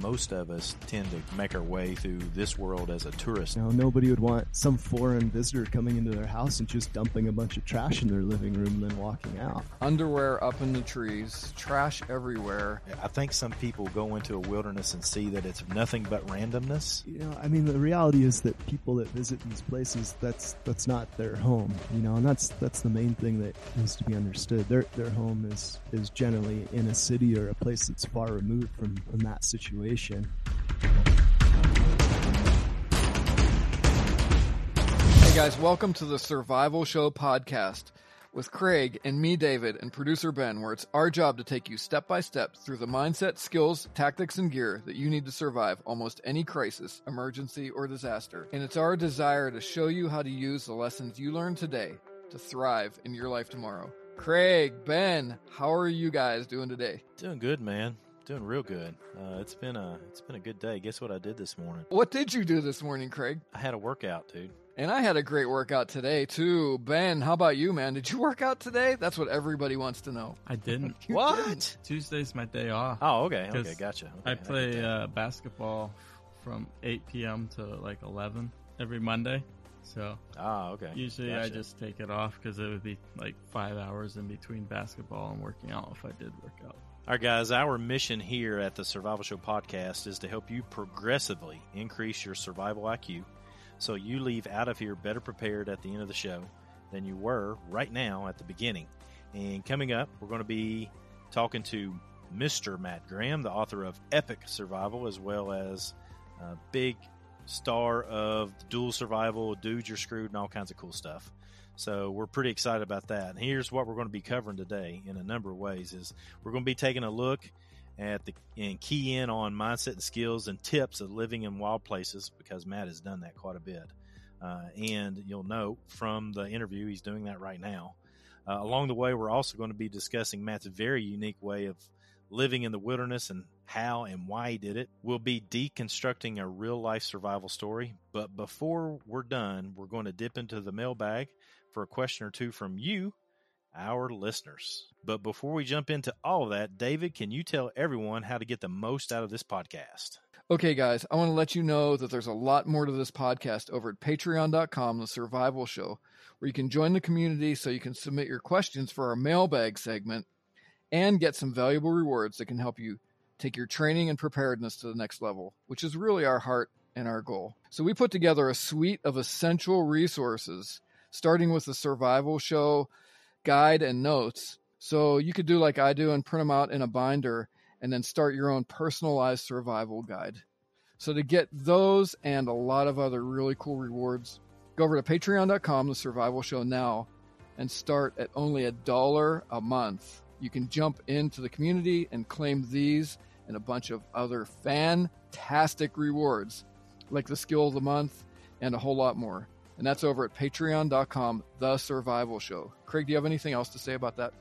most of us tend to make our way through this world as a tourist. You know, nobody would want some foreign visitor coming into their house and just dumping a bunch of trash in their living room and then walking out. Underwear up in the trees, trash everywhere. I think some people go into a wilderness and see that it's nothing but randomness. You know, I mean, the reality is that people that visit these places, that's that's not their home. You know, and that's that's the main thing that needs to be understood. Their their home is is generally in a city or a place that's far removed from, from that situation. Hey guys, welcome to the Survival Show podcast with Craig and me, David, and producer Ben, where it's our job to take you step by step through the mindset, skills, tactics, and gear that you need to survive almost any crisis, emergency, or disaster. And it's our desire to show you how to use the lessons you learned today to thrive in your life tomorrow. Craig, Ben, how are you guys doing today? Doing good, man. Doing real good. Uh, it's been a it's been a good day. Guess what I did this morning? What did you do this morning, Craig? I had a workout, dude. And I had a great workout today too. Ben, how about you, man? Did you work out today? That's what everybody wants to know. I didn't. What? didn't. Tuesday's my day off. Oh, okay, Okay, gotcha. Okay, I play that. uh, basketball from 8 p.m. to like 11 every Monday. So ah, okay. usually I just take it off because it would be like five hours in between basketball and working out if I did work out. All right, guys, our mission here at the Survival Show podcast is to help you progressively increase your survival IQ so you leave out of here better prepared at the end of the show than you were right now at the beginning. And coming up, we're going to be talking to Mr. Matt Graham, the author of Epic Survival, as well as a big star of dual survival, dudes you're screwed, and all kinds of cool stuff. So we're pretty excited about that. And here's what we're going to be covering today in a number of ways is we're going to be taking a look at the and key in on mindset and skills and tips of living in wild places because Matt has done that quite a bit. Uh, and you'll note from the interview he's doing that right now. Uh, along the way, we're also going to be discussing Matt's very unique way of living in the wilderness and how and why he did it. We'll be deconstructing a real life survival story. But before we're done, we're going to dip into the mailbag for a question or two from you, our listeners. But before we jump into all of that, David, can you tell everyone how to get the most out of this podcast? Okay, guys, I want to let you know that there's a lot more to this podcast over at patreon.com, the survival show, where you can join the community so you can submit your questions for our mailbag segment and get some valuable rewards that can help you take your training and preparedness to the next level, which is really our heart and our goal. So we put together a suite of essential resources, starting with the survival show guide and notes. So you could do like I do and print them out in a binder and then start your own personalized survival guide. So to get those and a lot of other really cool rewards, go over to patreon.com, the survival show now, and start at only a dollar a month. You can jump into the community and claim these and a bunch of other fantastic rewards, like the skill of the month and a whole lot more. And that's over at patreon.com, the survival show. Craig, do you have anything else to say about that?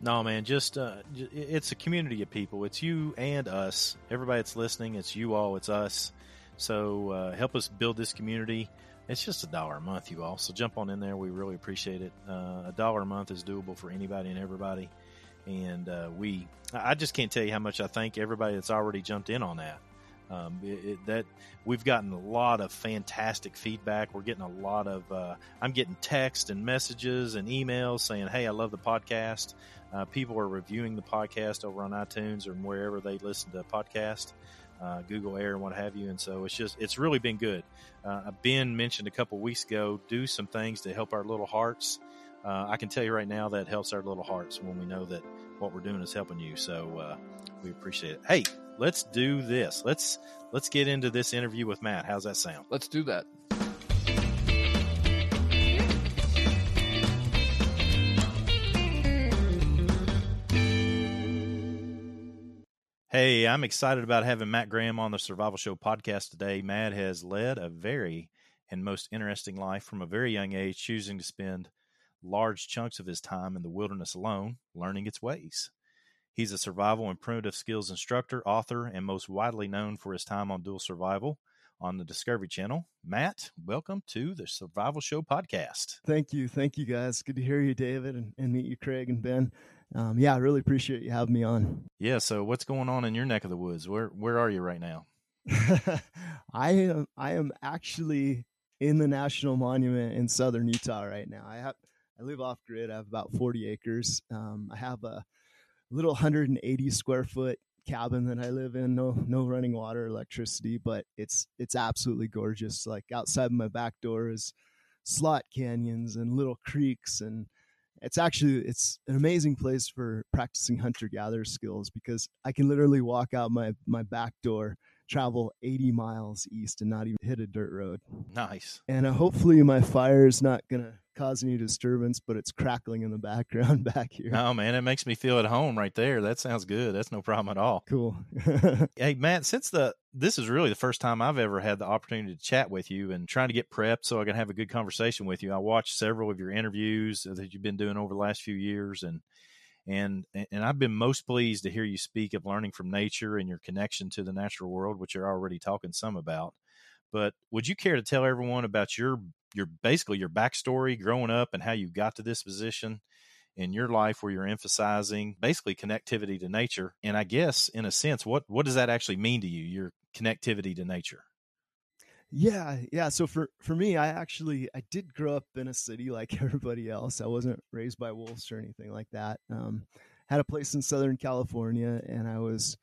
No, man, just uh, it's a community of people. It's you and us. Everybody that's listening, it's you all, it's us. So uh, help us build this community. It's just a dollar a month, you all. So jump on in there. We really appreciate it. Uh, a dollar a month is doable for anybody and everybody. And uh, we, I I just can't tell you how much I thank everybody that's already jumped in on that. Um, it, it, that we've gotten a lot of fantastic feedback. We're getting a lot of. Uh, I'm getting text and messages and emails saying, "Hey, I love the podcast." Uh, people are reviewing the podcast over on iTunes or wherever they listen to podcast, uh, Google Air and what have you. And so it's just it's really been good. Uh, ben mentioned a couple weeks ago, do some things to help our little hearts. Uh, I can tell you right now that helps our little hearts when we know that what we're doing is helping you. So uh, we appreciate it. Hey, let's do this. Let's let's get into this interview with Matt. How's that sound? Let's do that. Hey, I'm excited about having Matt Graham on the Survival Show podcast today. Matt has led a very and most interesting life from a very young age, choosing to spend large chunks of his time in the wilderness alone, learning its ways. He's a survival and primitive skills instructor, author, and most widely known for his time on dual survival on the Discovery Channel. Matt, welcome to the Survival Show podcast. Thank you. Thank you, guys. Good to hear you, David, and, and meet you, Craig and Ben. um, yeah, I really appreciate you having me on. Yeah. So what's going on in your neck of the woods? Where where are you right now? I am I am actually in the national monument in southern Utah right now. I have I live off grid. I have about 40 acres. Um, I have a little 180 square foot cabin that I live in. No no running water, electricity, but it's it's absolutely gorgeous. Like outside my back door is slot canyons and little creeks and it's actually it's an amazing place for practicing hunter gatherer skills because I can literally walk out my my back door travel 80 miles east and not even hit a dirt road. Nice. And uh, hopefully my fire is not going to cause any disturbance, but it's crackling in the background back here. Oh man, it makes me feel at home right there. That sounds good. That's no problem at all. Cool. hey Matt, since the this is really the first time I've ever had the opportunity to chat with you and trying to get prepped so I can have a good conversation with you. I watched several of your interviews that you've been doing over the last few years and and and I've been most pleased to hear you speak of learning from nature and your connection to the natural world, which you're already talking some about. But would you care to tell everyone about your your basically your backstory growing up and how you got to this position in your life where you're emphasizing basically connectivity to nature? And I guess in a sense, what what does that actually mean to you? Your connectivity to nature. Yeah, yeah. So for for me, I actually I did grow up in a city like everybody else. I wasn't raised by wolves or anything like that. Um, had a place in Southern California, and I was,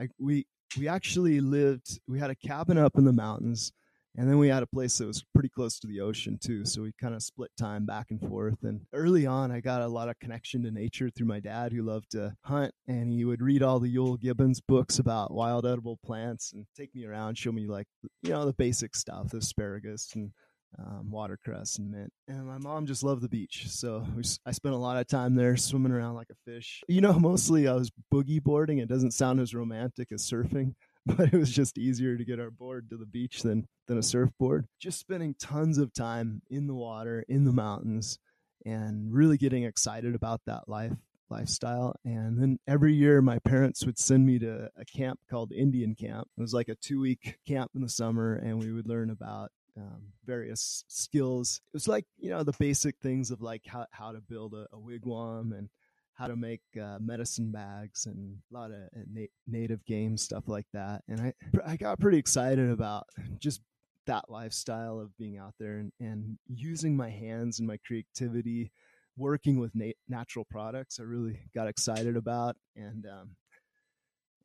I we we actually lived. We had a cabin up in the mountains, and then we had a place that was pretty close to the ocean too. So we kind of split time back and forth. And early on, I got a lot of connection to nature through my dad, who loved to hunt, and he would read all the Euell Gibbons books about wild edible plants and take me around, show me like you know the basic stuff, the asparagus and um, watercress and mint. And my mom just loved the beach. So we, I spent a lot of time there swimming around like a fish. You know, mostly I was boogie boarding. It doesn't sound as romantic as surfing, but it was just easier to get our board to the beach than than a surfboard. Just spending tons of time in the water, in the mountains, and really getting excited about that life lifestyle. And then every year, my parents would send me to a camp called Indian Camp. It was like a two week camp in the summer, and we would learn about um, various skills. It was like you know the basic things of like how how to build a, a wigwam and how to make uh, medicine bags and a lot of uh, na- native game stuff like that. And I I got pretty excited about just that lifestyle of being out there and, and using my hands and my creativity, working with na- natural products. I really got excited about and. Um,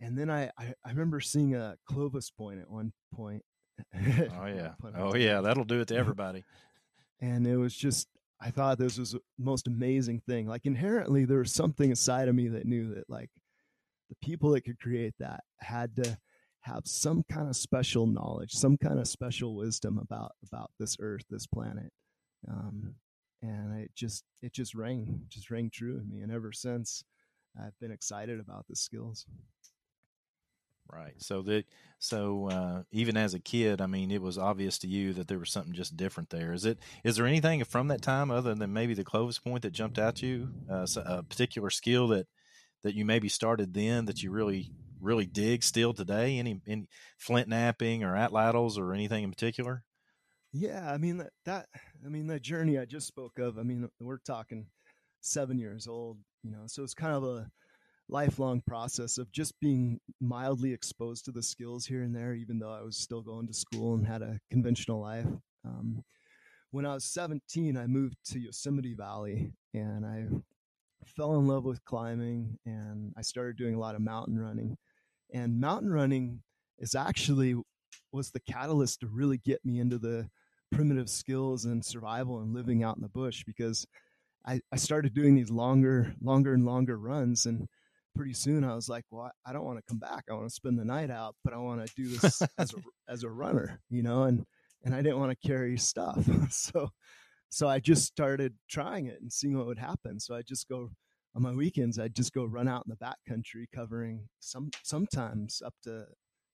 and then I, I, I remember seeing a Clovis point at one point. oh yeah, oh yeah, that'll do it to everybody. and it was just I thought this was the most amazing thing. Like inherently, there was something inside of me that knew that like the people that could create that had to have some kind of special knowledge, some kind of special wisdom about about this earth, this planet. Um, and it just it just rang, just rang true in me. And ever since, I've been excited about the skills. Right. So that so uh, even as a kid, I mean, it was obvious to you that there was something just different there. Is it? Is there anything from that time other than maybe the Clovis point that jumped out to you? Uh, a particular skill that that you maybe started then that you really really dig still today? Any any flint knapping or atlatls or anything in particular? Yeah, I mean that, that I mean the journey I just spoke of. I mean we're talking seven years old, you know, so it's kind of a lifelong process of just being mildly exposed to the skills here and there, even though I was still going to school and had a conventional life. Um, when I was 17, I moved to Yosemite Valley and I fell in love with climbing and I started doing a lot of mountain running. And mountain running is actually was the catalyst to really get me into the primitive skills and survival and living out in the bush because I, I started doing these longer, longer and longer runs and pretty soon I was like, well, I don't want to come back. I want to spend the night out, but I want to do this as a as a runner, you know, and and I didn't want to carry stuff. so so I just started trying it and seeing what would happen. So I just go on my weekends, I'd just go run out in the back country covering some sometimes up to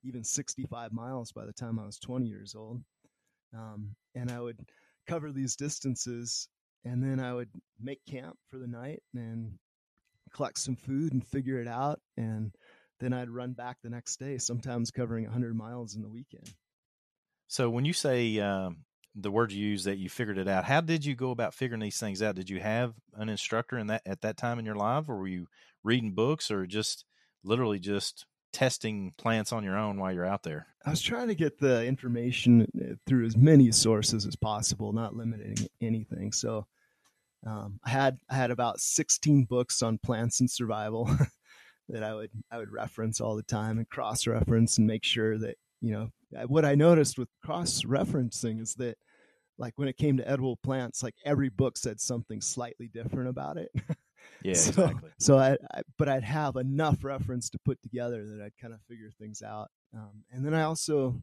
even 65 miles by the time I was 20 years old. Um, and I would cover these distances and then I would make camp for the night and collect some food and figure it out. And then I'd run back the next day, sometimes covering 100 miles in the weekend. So when you say um, the word you use that you figured it out. How did you go about figuring these things out? Did you have an instructor in that at that time in your life, or were you reading books, or just literally just testing plants on your own while you're out there? I was trying to get the information uh, through as many sources as possible, not limiting anything. So um, I had I had about 16 books on plants and survival that I would I would reference all the time and cross reference and make sure that you know what I noticed with cross referencing is that like when it came to edible plants, like every book said something slightly different about it. Yeah, so, exactly. So I, I, but I'd have enough reference to put together that I'd kind of figure things out. Um, and then I also,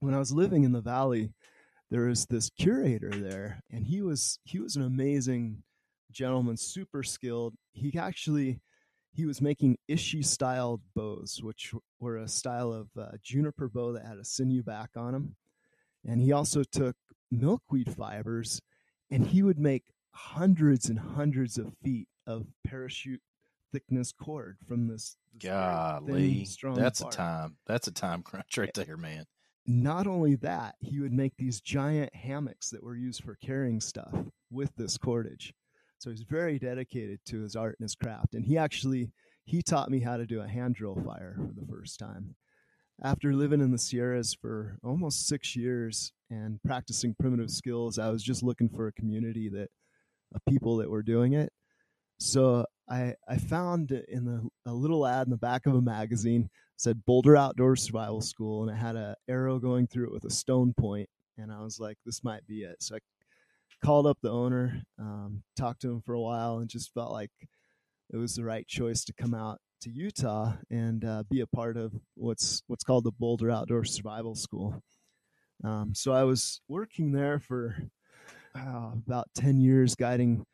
when I was living in the valley, there was this curator there, and he was he was an amazing gentleman, super skilled. He actually he was making ishi style bows, which were a style of uh, juniper bow that had a sinew back on them. And he also took milkweed fibers, and he would make hundreds and hundreds of feet of parachute thickness cord from this, this golly thin, that's a time that's a time crunch right there man not only that he would make these giant hammocks that were used for carrying stuff with this cordage. So he's very dedicated to his art and his craft and he actually he taught me how to do a hand drill fire for the first time. After living in the sierras for almost six years and practicing primitive skills i was just looking for a community that of people that were doing it. So I I found in the a little ad in the back of a magazine said Boulder Outdoor Survival School, and it had a arrow going through it with a stone point, and I was like, this might be it. So I called up the owner, um, talked to him for a while, and just felt like it was the right choice to come out to Utah and uh, be a part of what's what's called the Boulder Outdoor Survival School. Um, so I was working there for uh, about ten years, guiding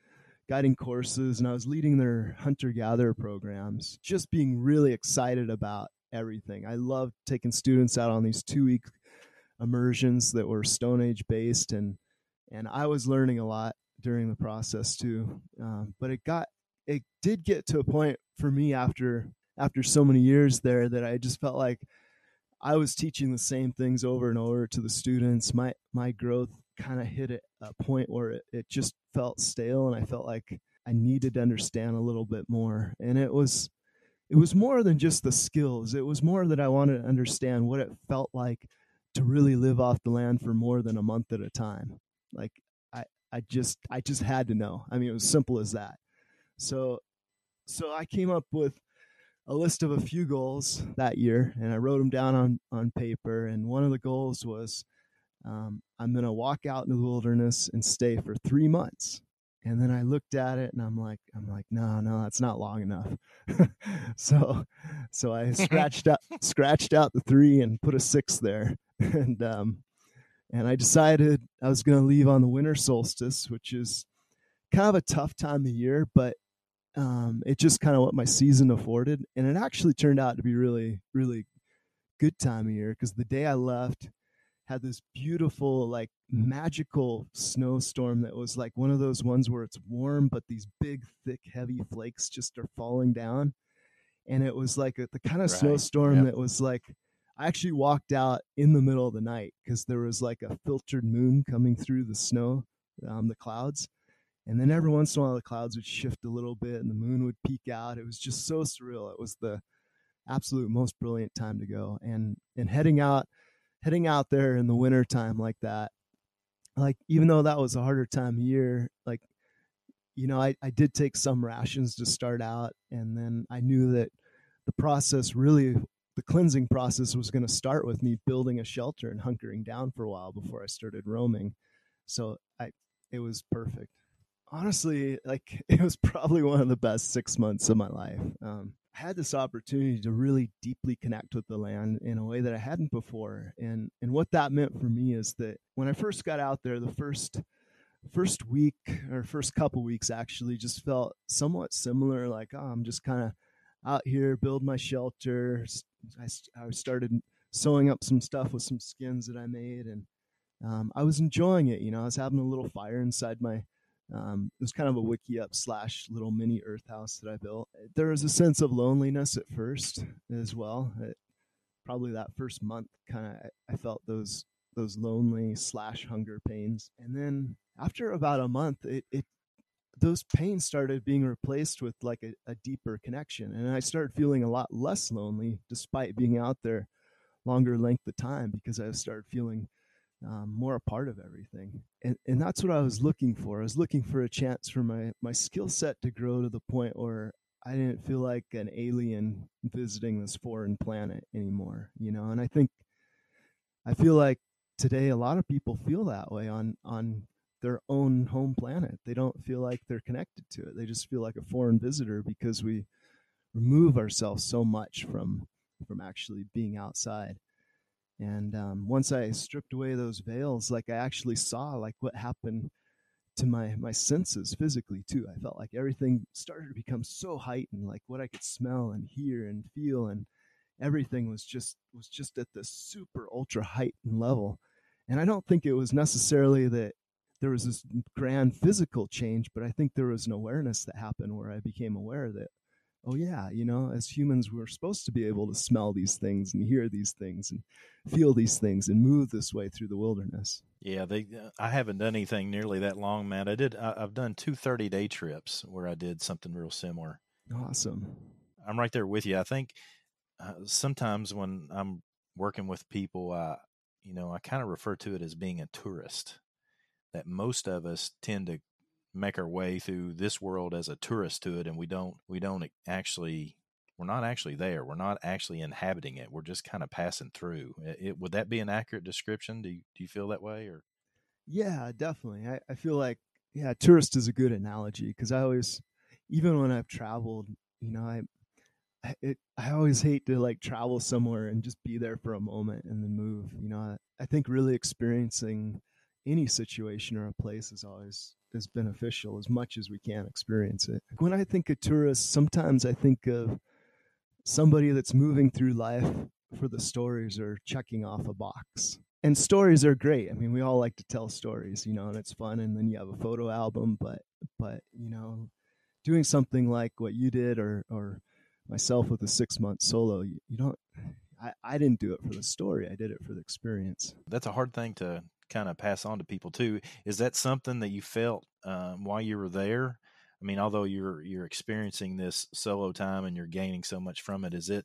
guiding courses and I was leading their hunter gatherer programs, just being really excited about everything. I loved taking students out on these two week immersions that were Stone Age based and and I was learning a lot during the process too. Um, but it got it did get to a point for me after after so many years there that I just felt like I was teaching the same things over and over to the students. My my growth kind of hit a point where it, it just felt stale and I felt like I needed to understand a little bit more. And it was it was more than just the skills. It was more that I wanted to understand what it felt like to really live off the land for more than a month at a time. Like I I just I just had to know. I mean it was simple as that. So so I came up with a list of a few goals that year and I wrote them down on on paper and one of the goals was um, I'm going to walk out in the wilderness and stay for three months. And then I looked at it and I'm like, I'm like, no, no, that's not long enough. so, so I scratched out, scratched out the three and put a six there. and, um, and I decided I was going to leave on the winter solstice, which is kind of a tough time of year, but um, it just kind of what my season afforded. And it actually turned out to be really, really good time of year because the day I left, had this beautiful like magical snowstorm that was like one of those ones where it's warm but these big thick heavy flakes just are falling down. And it was like a, the kind of right. snowstorm yep. that was like i actually walked out in the middle of the night because there was like a filtered moon coming through the snow um, the clouds. And then every once in a while the clouds would shift a little bit and the moon would peek out. It was just so surreal. It was the absolute most brilliant time to go. And and heading out heading out there in the winter time like that. Like even though that was a harder time of year like you know I, I did take some rations to start out and then i knew that the process really the cleansing process was going to start with me building a shelter and hunkering down for a while before i started roaming. So i it was perfect. Honestly like it was probably one of the best six months of my life. Um, I had this opportunity to really deeply connect with the land in a way that I hadn't before. And and what that meant for me is that when I first got out there, the first first week or first couple weeks actually just felt somewhat similar. Like, oh, I'm just kind of out here, build my shelter. I, I started sewing up some stuff with some skins that I made, and um, I was enjoying it. You know, I was having a little fire inside my um, it was kind of a wickiup slash little mini earth house that I built. There was a sense of loneliness at first as well. It, probably that first month, kind of, I felt those those lonely slash hunger pains. And then after about a month, it, it those pains started being replaced with like a, a deeper connection. And I started feeling a lot less lonely despite being out there longer length of time because I started feeling um, more a part of everything. And, and that's what I was looking for. I was looking for a chance for my, my skill set to grow to the point where I didn't feel like an alien visiting this foreign planet anymore, you know. And I think I feel like today a lot of people feel that way on on their own home planet. They don't feel like they're connected to it. They just feel like a foreign visitor because we remove ourselves so much from from actually being outside. And um, once I stripped away those veils, like I actually saw like what happened to my my senses physically too. I felt like everything started to become so heightened, like what I could smell and hear and feel, and everything was just was just at this super ultra heightened level. And I don't think it was necessarily that there was this grand physical change, but I think there was an awareness that happened where I became aware that, oh yeah, you know, as humans we're supposed to be able to smell these things and hear these things and feel these things and move this way through the wilderness. Yeah, they. I haven't done anything nearly that long, Matt. I did. I, have done two 30 day trips where I did something real similar. Awesome. I'm right there with you. I think uh, sometimes when I'm working with people, I, you know, I kind of refer to it as being a tourist. That most of us tend to make our way through this world as a tourist to it, and we don't. We don't actually. We're not actually there. We're not actually inhabiting it. We're just kind of passing through. It, it, would that be an accurate description? Do you, do you feel that way, or? Yeah, definitely. I, I feel like yeah, tourist is a good analogy because I always, even when I've traveled, you know, I it, I always hate to like travel somewhere and just be there for a moment and then move. You know, I, I think really experiencing any situation or a place is always is beneficial as much as we can experience it. When I think of tourists, sometimes I think of somebody that's moving through life for the stories or checking off a box. And stories are great. I mean, we all like to tell stories, you know, and it's fun and then you have a photo album, but but, you know, doing something like what you did or or myself with a six month solo, you, you don't. I, I didn't do it for the story. I did it for the experience. That's a hard thing to kind of pass on to people too. Is that something that you felt um, while you were there? I mean, although you're you're experiencing this solo time and you're gaining so much from it, is it?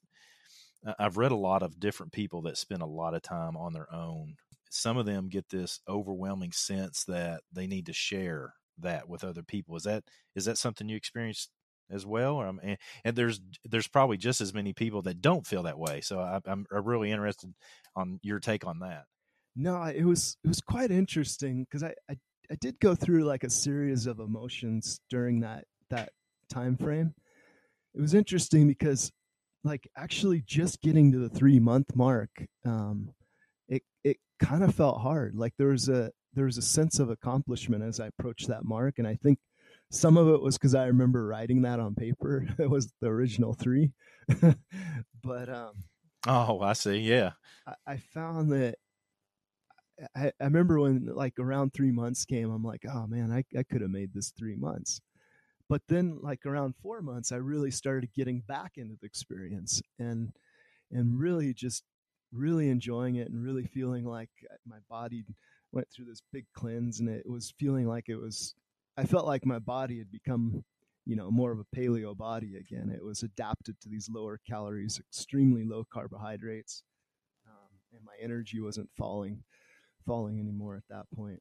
I've read a lot of different people that spend a lot of time on their own. Some of them get this overwhelming sense that they need to share that with other people. Is that is that something you experienced as well. Um, and, and, there's there's probably just as many people that don't feel that way. So I, I'm really interested on your take on that. No, it was it was quite interesting because I, I I did go through like a series of emotions during that that time frame. It was interesting because like actually just getting to the three month mark, um, it it kind of felt hard. Like there was a there was a sense of accomplishment as I approached that mark, and I think some of it was because I remember writing that on paper. it was the original three, but um, oh, I see. Yeah, I, I found that I, I, remember when like around three months came, I'm like, oh man, I, I could have made this three months. But then like around four months, I really started getting back into the experience and and really just really enjoying it and really feeling like my body went through this big cleanse and it was feeling like it was I felt like my body had become, you know, more of a paleo body again. It was adapted to these lower calories, extremely low carbohydrates, um, and my energy wasn't falling, falling anymore at that point.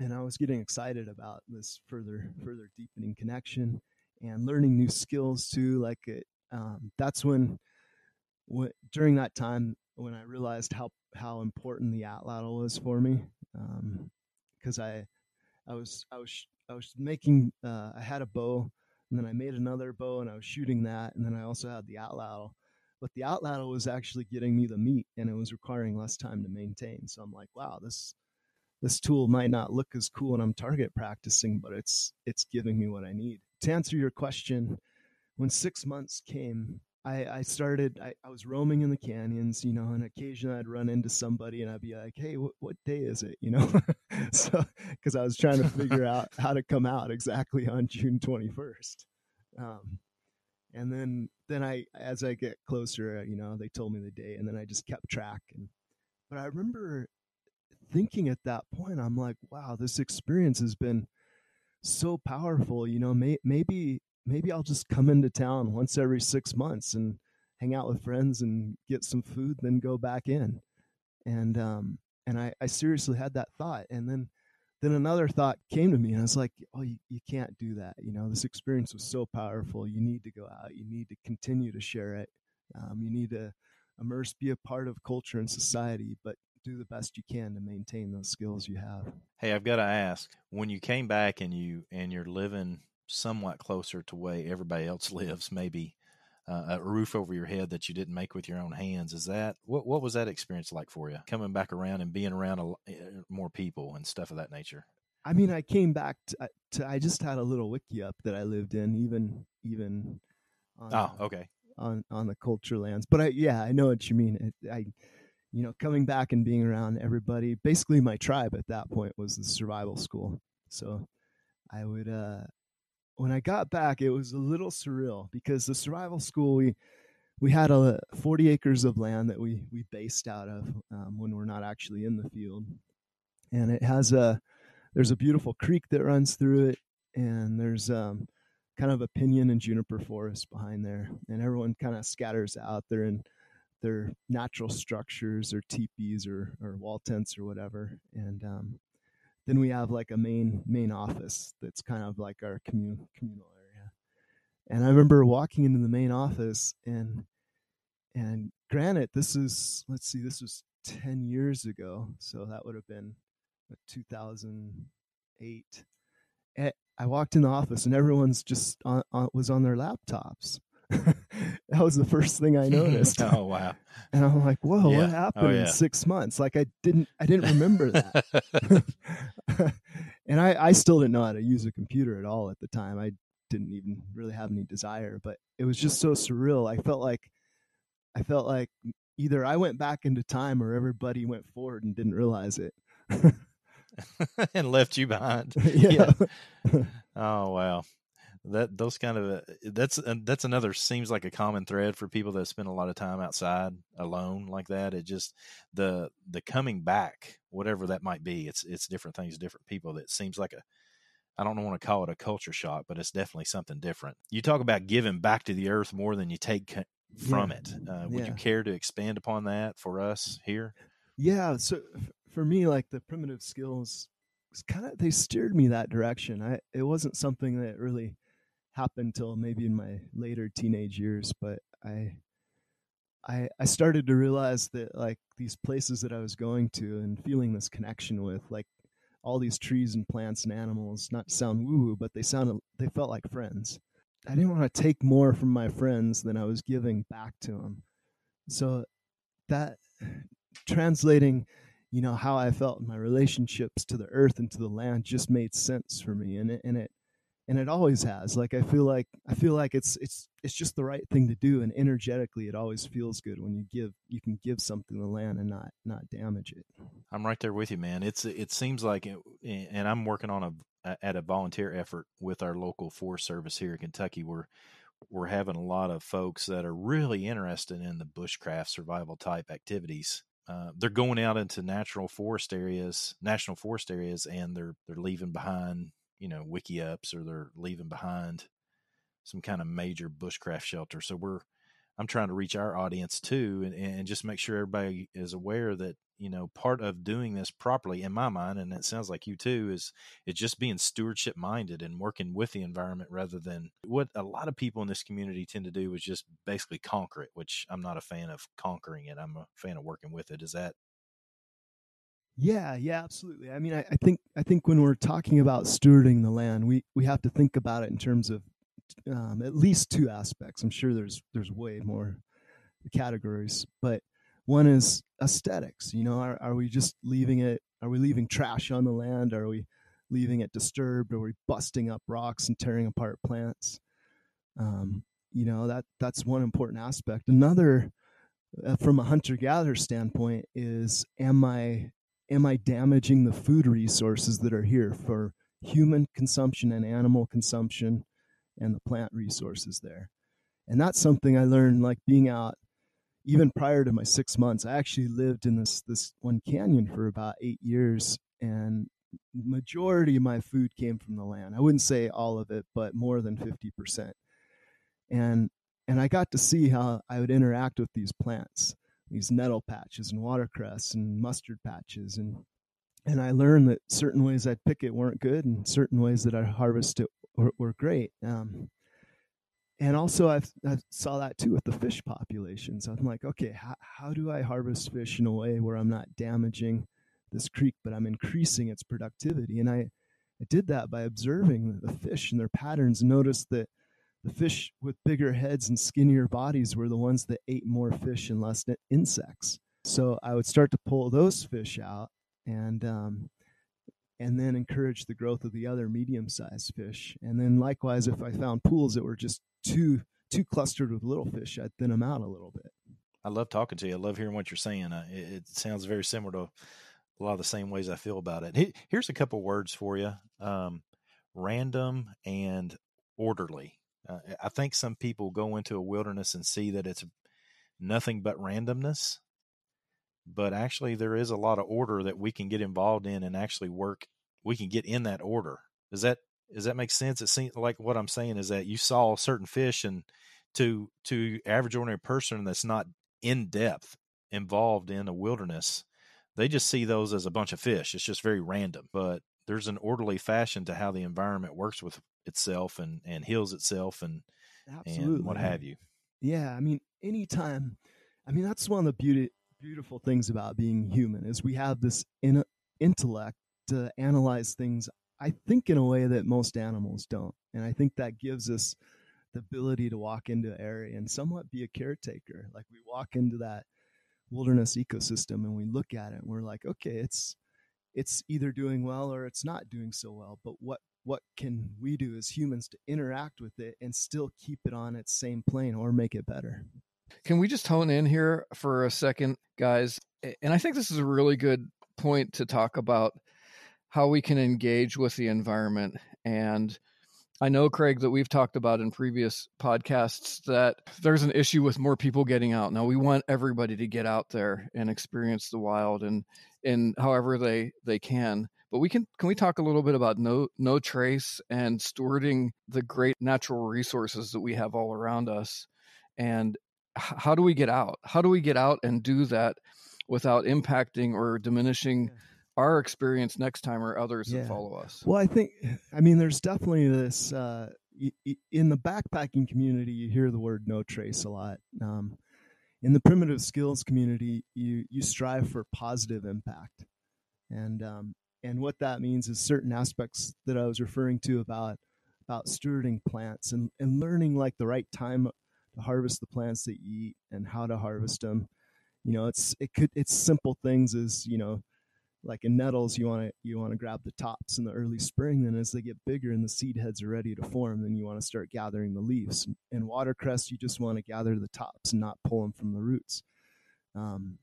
And I was getting excited about this further, further deepening connection and learning new skills too. Like it, um, that's when, when during that time when I realized how how important the atlatl was for me, because um, I I was I was I was making uh, I had a bow and then I made another bow and I was shooting that and then I also had the atlatl. But the atlatl was actually getting me the meat and it was requiring less time to maintain. So I'm like, wow, this this tool might not look as cool when I'm target practicing, but it's it's giving me what I need. To answer your question, when six months came, I, I started, I, I was roaming in the canyons, you know, and occasionally I'd run into somebody and I'd be like, hey, wh- what day is it? You know, so because I was trying to figure out how to come out exactly on June 21st. Um, and then, then I, as I get closer, you know, they told me the day and then I just kept track. And, but I remember thinking at that point, I'm like, wow, this experience has been so powerful. You know, may, maybe maybe I'll just come into town once every six months and hang out with friends and get some food, then go back in. And um, and I, I seriously had that thought, and then then another thought came to me, and I was like, oh, you, you can't do that. You know, this experience was so powerful. You need to go out. You need to continue to share it. Um, you need to immerse, be a part of culture and society, but do the best you can to maintain those skills you have. Hey, I've got to ask: when you came back and you and you're living somewhat closer to where everybody else lives, maybe uh, a roof over your head that you didn't make with your own hands. Is that what? What was that experience like for you? Coming back around and being around a, eh, more people and stuff of that nature. I mean, I came back to, to I just had a little wickiup that I lived in, even even. On, oh, okay. On on the culture lands, but I yeah, I know what you mean. I, you know, coming back and being around everybody. Basically, my tribe at that point was the survival school. So, I would uh when I got back, it was a little surreal because the survival school we we had a 40 acres of land that we we based out of um, when we're not actually in the field, and it has a there's a beautiful creek that runs through it, and there's um, kind of a pinyon and juniper forest behind there, and everyone kind of scatters out there in their natural structures or teepees or or wall tents or whatever, and um, then we have like a main main office that's kind of like our commun- communal area. And I remember walking into the main office and and granted this is let's see this was 10 years ago so that would have been 2008 eh, i walked in the office and everyone's just on, on, was on their laptops that was the first thing I noticed. oh wow! And I'm like, whoa, yeah. what happened oh, yeah. in six months? Like I didn't, I didn't remember that. and I, I still didn't know how to use a computer at all at the time. I didn't even really have any desire, but it was just so surreal. I felt like, I felt like either I went back into time or everybody went forward and didn't realize it. and left you behind. yeah. yeah. Oh wow that those kind of uh, that's uh, that's another seems like a common thread for people that spend a lot of time outside alone like that it just the the coming back whatever that might be it's it's different things different people that seems like a I don't want to call it a culture shock, but it's definitely something different. You talk about giving back to the earth more than you take from yeah. it. Uh, would yeah. you care to expand upon that for us here? Yeah. So for me, like the primitive skills, kind of they steered me that direction. I it wasn't something that really happened till maybe in my later teenage years, but I I I started to realize that like these places that I was going to and feeling this connection with, like all these trees and plants and animals, not sound woo woo, but they sounded they felt like friends. I didn't want to take more from my friends than I was giving back to them. So that translating, you know, how I felt in my relationships to the earth and to the land just made sense for me, and it and it and it always has like i feel like i feel like it's it's it's just the right thing to do and energetically it always feels good when you give you can give something to land and not not damage it. I'm right there with you man. It's it seems like it, and i'm working on a at a volunteer effort with our local forest service here in kentucky. Where we're having a lot of folks that are really interested in the bushcraft survival type activities. Uh, they're going out into natural forest areas, national forest areas, and they're they're leaving behind you know wickiups or they're leaving behind some kind of major bushcraft shelter. So we're I'm trying to reach our audience too, and, and just make sure everybody is aware that you know part of doing this properly, in my mind, and it sounds like you too, is it's just being stewardship minded and working with the environment rather than what a lot of people in this community tend to do is just basically conquer it, which I'm not a fan of conquering it. I'm a fan of working with it. Is that yeah, yeah, absolutely. I mean, I, I, think I think when we're talking about stewarding the land, we we have to think about it in terms of um, at least two aspects. I'm sure there's there's way more categories, but one is aesthetics. You know, are, are we just leaving it? Are we leaving trash on the land? Are we leaving it disturbed? Are we busting up rocks and tearing apart plants? Um, you know that that's one important aspect. Another, uh, from a hunter gatherer standpoint, is am I am I damaging the food resources that are here for human consumption and animal consumption and the plant resources there? And that's something I learned like being out even prior to my six months, I actually lived in this this one canyon for about eight years, and majority of my food came from the land. I wouldn't say all of it, but more than fifty percent. And and I got to see how I would interact with these plants, these nettle patches and watercress and mustard patches, and and I learned that certain ways I'd pick it weren't good, and certain ways that I harvest it were, were great. Um, and also I've, I saw that too with the fish populations. I'm like, okay, how, how do I harvest fish in a way where I'm not damaging this creek, but I'm increasing its productivity? And I, I did that by observing the fish and their patterns noticed that the fish with bigger heads and skinnier bodies were the ones that ate more fish and less insects. So I would start to pull those fish out and um, and then encourage the growth of the other medium-sized fish. And then likewise, if I found pools that were just too too clustered with little fish, I'd thin them out a little bit. I love talking to you. I love hearing what you're saying. Uh, it, it, sounds very similar to a lot of the same ways I feel about it. Here's a couple words for you: um, random and orderly. Uh, I think some people go into a wilderness and see that it's nothing but randomness, but actually there is a lot of order that we can get involved in and actually work. We can get in that order. Does that does that make sense? It seems like what I'm saying is that you saw certain fish, and to to average ordinary person that's not in depth involved in a wilderness, they just see those as a bunch of fish. It's just very random, but there's an orderly fashion to how the environment works with itself and and heals itself and Absolutely. and what have you. Yeah, I mean, anytime. I mean, that's one of the beauty beautiful things about being human is we have this in, intellect to analyze things I think in a way that most animals don't. And I think that gives us the ability to walk into an area and somewhat be a caretaker. Like we walk into that wilderness ecosystem and we look at it and we're like, okay, it's it's either doing well or it's not doing so well. But what what can we do as humans to interact with it and still keep it on its same plane or make it better? Can we just hone in here for a second, guys? And I think this is a really good point to talk about how we can engage with the environment. And I know, Craig, that we've talked about in previous podcasts that there's an issue with more people getting out. Now we want everybody to get out there and experience the wild and in however they they can. But we can can we talk a little bit about no no trace and stewarding the great natural resources that we have all around us and how do we get out? How do we get out and do that without impacting or diminishing our experience next time or others yeah. that follow us? Well, I think, I mean, there's definitely this uh, in the backpacking community. You hear the word "no trace" a lot. Um, in the primitive skills community, you you strive for positive impact, and um, and what that means is certain aspects that I was referring to about about stewarding plants and, and learning like the right time to harvest the plants that you eat and how to harvest them. You know, it's it could it's simple things as you know like in nettles you want to you want to grab the tops in the early spring then as they get bigger and the seed heads are ready to form then you want to start gathering the leaves in watercress you just want to gather the tops and not pull them from the roots um,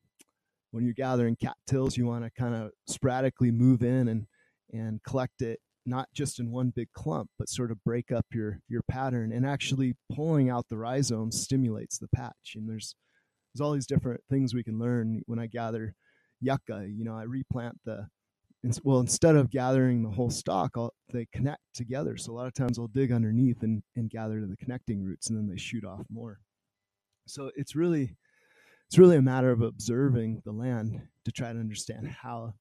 when you're gathering cattails you want to kind of sporadically move in and and collect it not just in one big clump but sort of break up your your pattern and actually pulling out the rhizomes stimulates the patch and there's there's all these different things we can learn when i gather yucca, you know, I replant the well instead of gathering the whole stalk, I'll, they connect together. So a lot of times I'll dig underneath and, and gather to the connecting roots, and then they shoot off more. So it's really it's really a matter of observing the land to try to understand how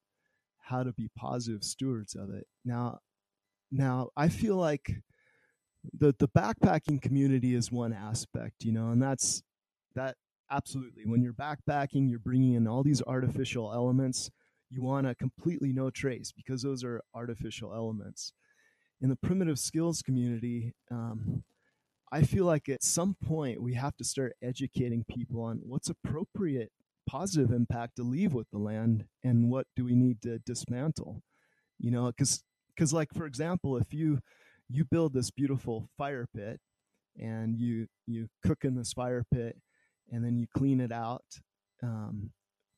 how to be positive stewards of it. Now, now I feel like the the backpacking community is one aspect, you know, and that's that absolutely. When you're backpacking, you're bringing in all these artificial elements. You want to completely no trace because those are artificial elements. In the primitive skills community, um, I feel like at some point we have to start educating people on what's appropriate positive impact to leave with the land and what do we need to dismantle. You know, because because like for example, if you you build this beautiful fire pit and you you cook in this fire pit and then you clean it out. Um,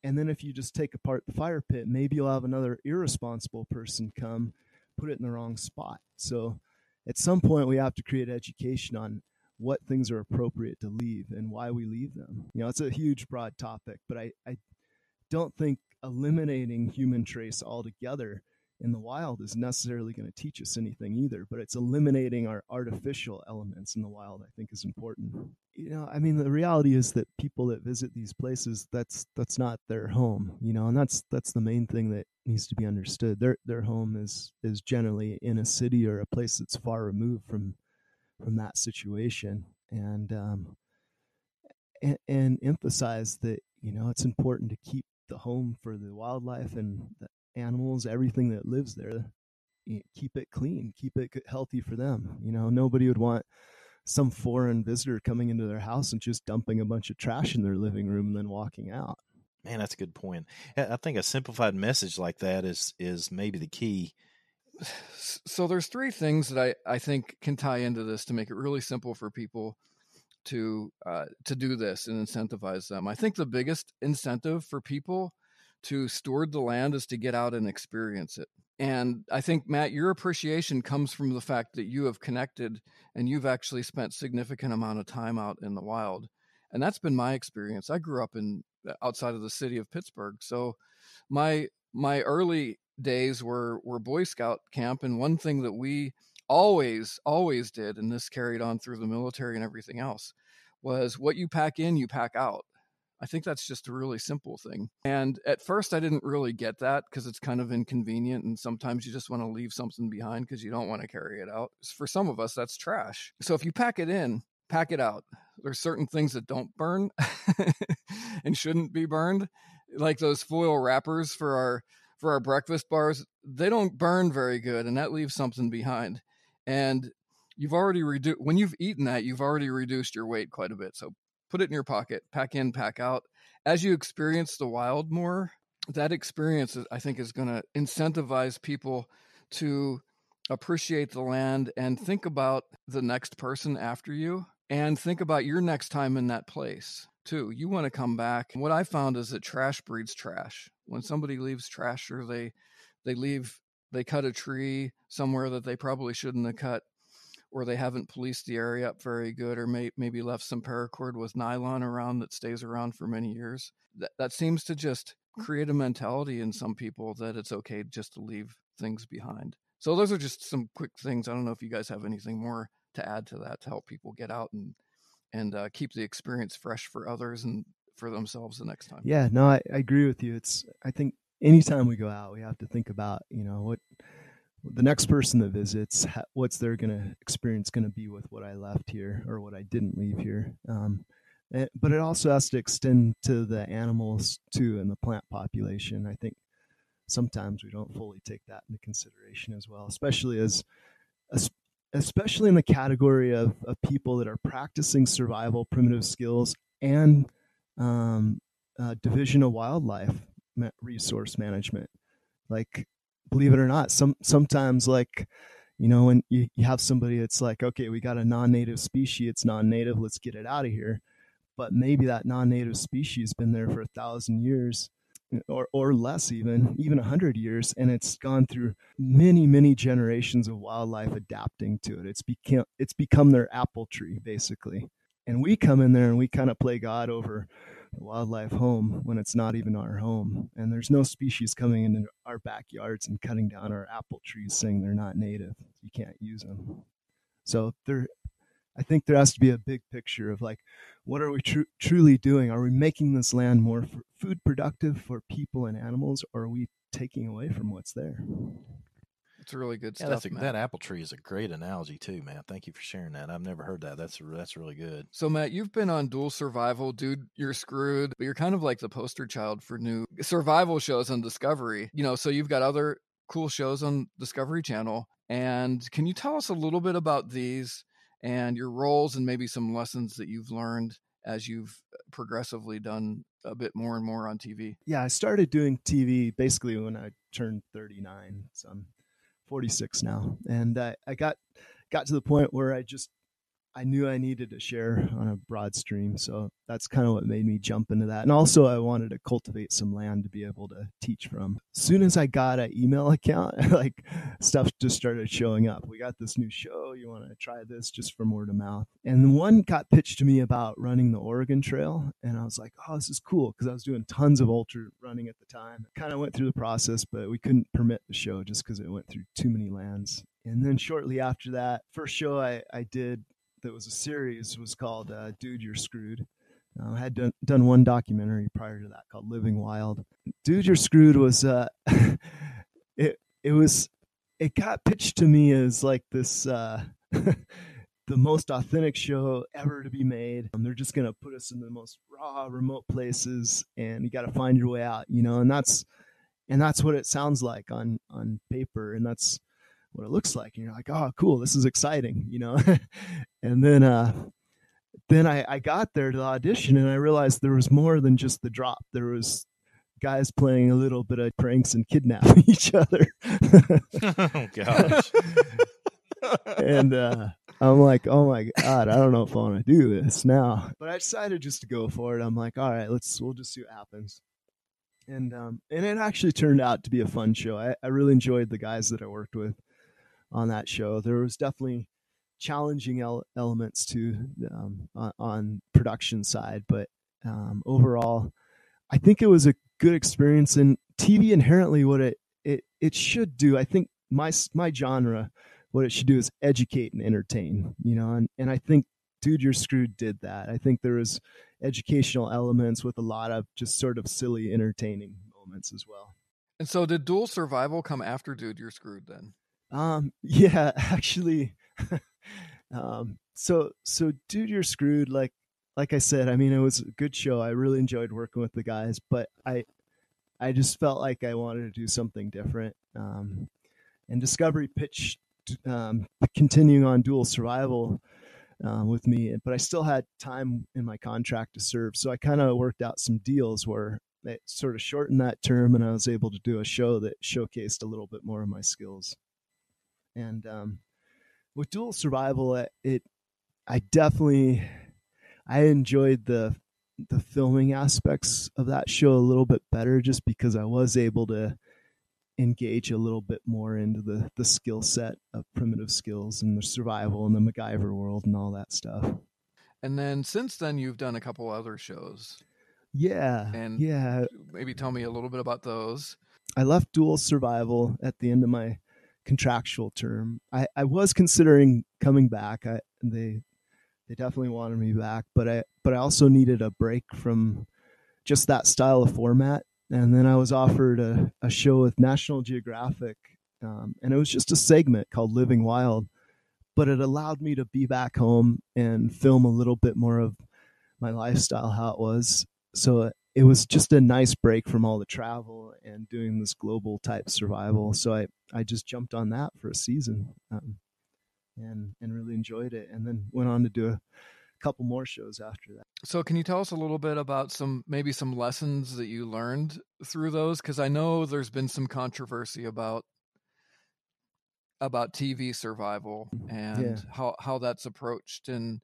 and then if you just take apart the fire pit, maybe you'll have another irresponsible person come put it in the wrong spot. So at some point we have to create education on what things are appropriate to leave and why we leave them. You know, it's a huge, broad topic, but I, I don't think eliminating human trace altogether in the wild is necessarily going to teach us anything either, but it's eliminating our artificial elements in the wild, I think is important. You know, I mean the reality is that people that visit these places that's that's not their home, you know, and that's that's the main thing that needs to be understood. Their their home is is generally in a city or a place that's far removed from from that situation. And um and, and emphasize that, you know, it's important to keep the home for the wildlife and the animals, everything that lives there, keep it clean, keep it healthy for them. You know, nobody would want some foreign visitor coming into their house and just dumping a bunch of trash in their living room and then walking out. Man, that's a good point. I think a simplified message like that is is maybe the key. So there's three things that I, I think can tie into this to make it really simple for people to uh, to do this and incentivize them. I think the biggest incentive for people to steward the land is to get out and experience it. And I think, Matt, your appreciation comes from the fact that you have connected and you've actually spent significant amount of time out in the wild. And that's been my experience. I grew up in Uh, outside of the city of Pittsburgh. So my my early days were were Boy Scout camp and one thing that we always always did and this carried on through the military and everything else was what you pack in you pack out I think that's just a really simple thing. And at first, I didn't really get that because it's kind of inconvenient. And sometimes you just want to leave something behind because you don't want to carry it out. For some of us, that's trash. So if you pack it in, pack it out. There's certain things that don't burn and shouldn't be burned, like those foil wrappers for our for our breakfast bars. They don't burn very good, and that leaves something behind. And you've already reduced when you've eaten that, you've already reduced your weight quite a bit. So put it in your pocket, pack in, pack out. As you experience the wild more, that experience, I think, is going to incentivize people to appreciate the land and think about the next person after you and think about your next time in that place too. You want to come back. What I found is that trash breeds trash. When somebody leaves trash or they they leave they cut a tree somewhere that they probably shouldn't have cut or they haven't policed the area up very good, or may, maybe left some paracord with nylon around that stays around for many years. That, that seems to just mm. create a mentality in some people that it's okay just to leave things behind. So those are just some quick things. I don't know if you guys have anything more to add to that to help people get out and and uh, keep the experience fresh for others and for themselves the next time. Yeah, no, I, I agree with you. It's I think anytime we go out, we have to think about you know what the next person that visits, what's their gonna experience going to be with what I left here or what I didn't leave here. Um, and, eh, but it also has to extend to the animals too and the plant population. I think sometimes we don't fully take that into consideration as well, especially as, especially in the category of, of people that are practicing survival primitive skills and um, uh, division of wildlife resource management. Like believe it or not, some sometimes like you know when you, you have somebody that's like, okay, we got a non-native species, it's non-native, let's get it out of here. But maybe that non-native species been there for a thousand years, or or less even, even a hundred years, and it's gone through many many generations of wildlife adapting to it. It's become it's become their apple tree basically, and we come in there and we kind of play God over the wildlife home when it's not even our home. And there's no species coming into our backyards and cutting down our apple trees saying they're not native. You can't use them. So there, I think there has to be a big picture of like, what are we tr- truly doing? Are we making this land more food productive for people and animals, or are we taking away from what's there? It's really good yeah, stuff. A, that apple tree is a great analogy too, man. Thank you for sharing that. I've never heard that. That's that's really good. So, Matt, you've been on Dual Survival, dude. You're screwed, but you're kind of like the poster child for new survival shows on Discovery. You know, so you've got other cool shows on Discovery Channel. And can you tell us a little bit about these and your roles and maybe some lessons that you've learned as you've uh, progressively done a bit more and more on TV? Yeah, I started doing TV basically when I turned 39. So I'm 46 now, and I, I got got to the point where I just I knew I needed to share on a broad stream. So that's kind of what made me jump into that. And also, I wanted to cultivate some land to be able to teach from. As soon as I got an email account, like stuff just started showing up. We got this new show. You want to try this just from word of mouth. And one got pitched to me about running the Oregon Trail. And I was like, oh, this is cool because I was doing tons of ultra running at the time. Kind of went through the process, but we couldn't permit the show just because it went through too many lands. And then shortly after that, first show I, I did that was a series was called uh, Dude, You're Screwed. Uh, I had done, done one documentary prior to that called Living Wild. Dude, You're Screwed was uh, it it was it got pitched to me as like this uh, the most authentic show ever to be made. Um, they're just gonna put us in the most raw, remote places, and you got to find your way out, you know. And that's and that's what it sounds like on on paper, and that's what it looks like and you're like oh cool this is exciting you know and then uh then I, I got there to the audition and I realized there was more than just the drop. There was guys playing a little bit of pranks and kidnapping each other. oh gosh. and uh, I'm like, oh my god, I don't know if I want to do this now. But I decided just to go for it. I'm like, all right, let's we'll just see what happens. And um, and it actually turned out to be a fun show. I, I really enjoyed the guys that I worked with on that show. There was definitely challenging el- elements to um, on, on, production side, but um, overall, I think it was a good experience. And TV inherently, what it it it should do, I think my my genre, what it should do is educate and entertain. You know, and and I think Dude, You're Screwed did that. I think there was educational elements with a lot of just sort of silly, entertaining moments as well. And so, did Dual Survival come after Dude, You're Screwed then? Um, yeah, actually, um, so so dude, you're screwed. Like like I said, I mean, it was a good show. I really enjoyed working with the guys, but I I just felt like I wanted to do something different. Um, and Discovery pitched um, continuing on dual survival uh, with me, but I still had time in my contract to serve. So I kind of worked out some deals where it sort of shortened that term, and I was able to do a show that showcased a little bit more of my skills. And um, with dual survival, it, it I definitely I enjoyed the the filming aspects of that show a little bit better, just because I was able to engage a little bit more into the the skill set of primitive skills and the survival and the MacGyver world and all that stuff. And then since then, you've done a couple other shows. Yeah, and yeah, maybe tell me a little bit about those. I left dual survival at the end of my contractual term. I, I was considering coming back. I, they they definitely wanted me back, but I but I also needed a break from just that style of format. And then I was offered a, a show with National Geographic, um, and it was just a segment called Living Wild, but it allowed me to be back home and film a little bit more of my lifestyle, how it was. So it was just a nice break from all the travel and doing this global type survival. So I, I just jumped on that for a season um, and, and really enjoyed it. And then went on to do a couple more shows after that. So can you tell us a little bit about some, maybe some lessons that you learned through those? Cause I know there's been some controversy about, about TV survival and yeah. how, how that's approached and,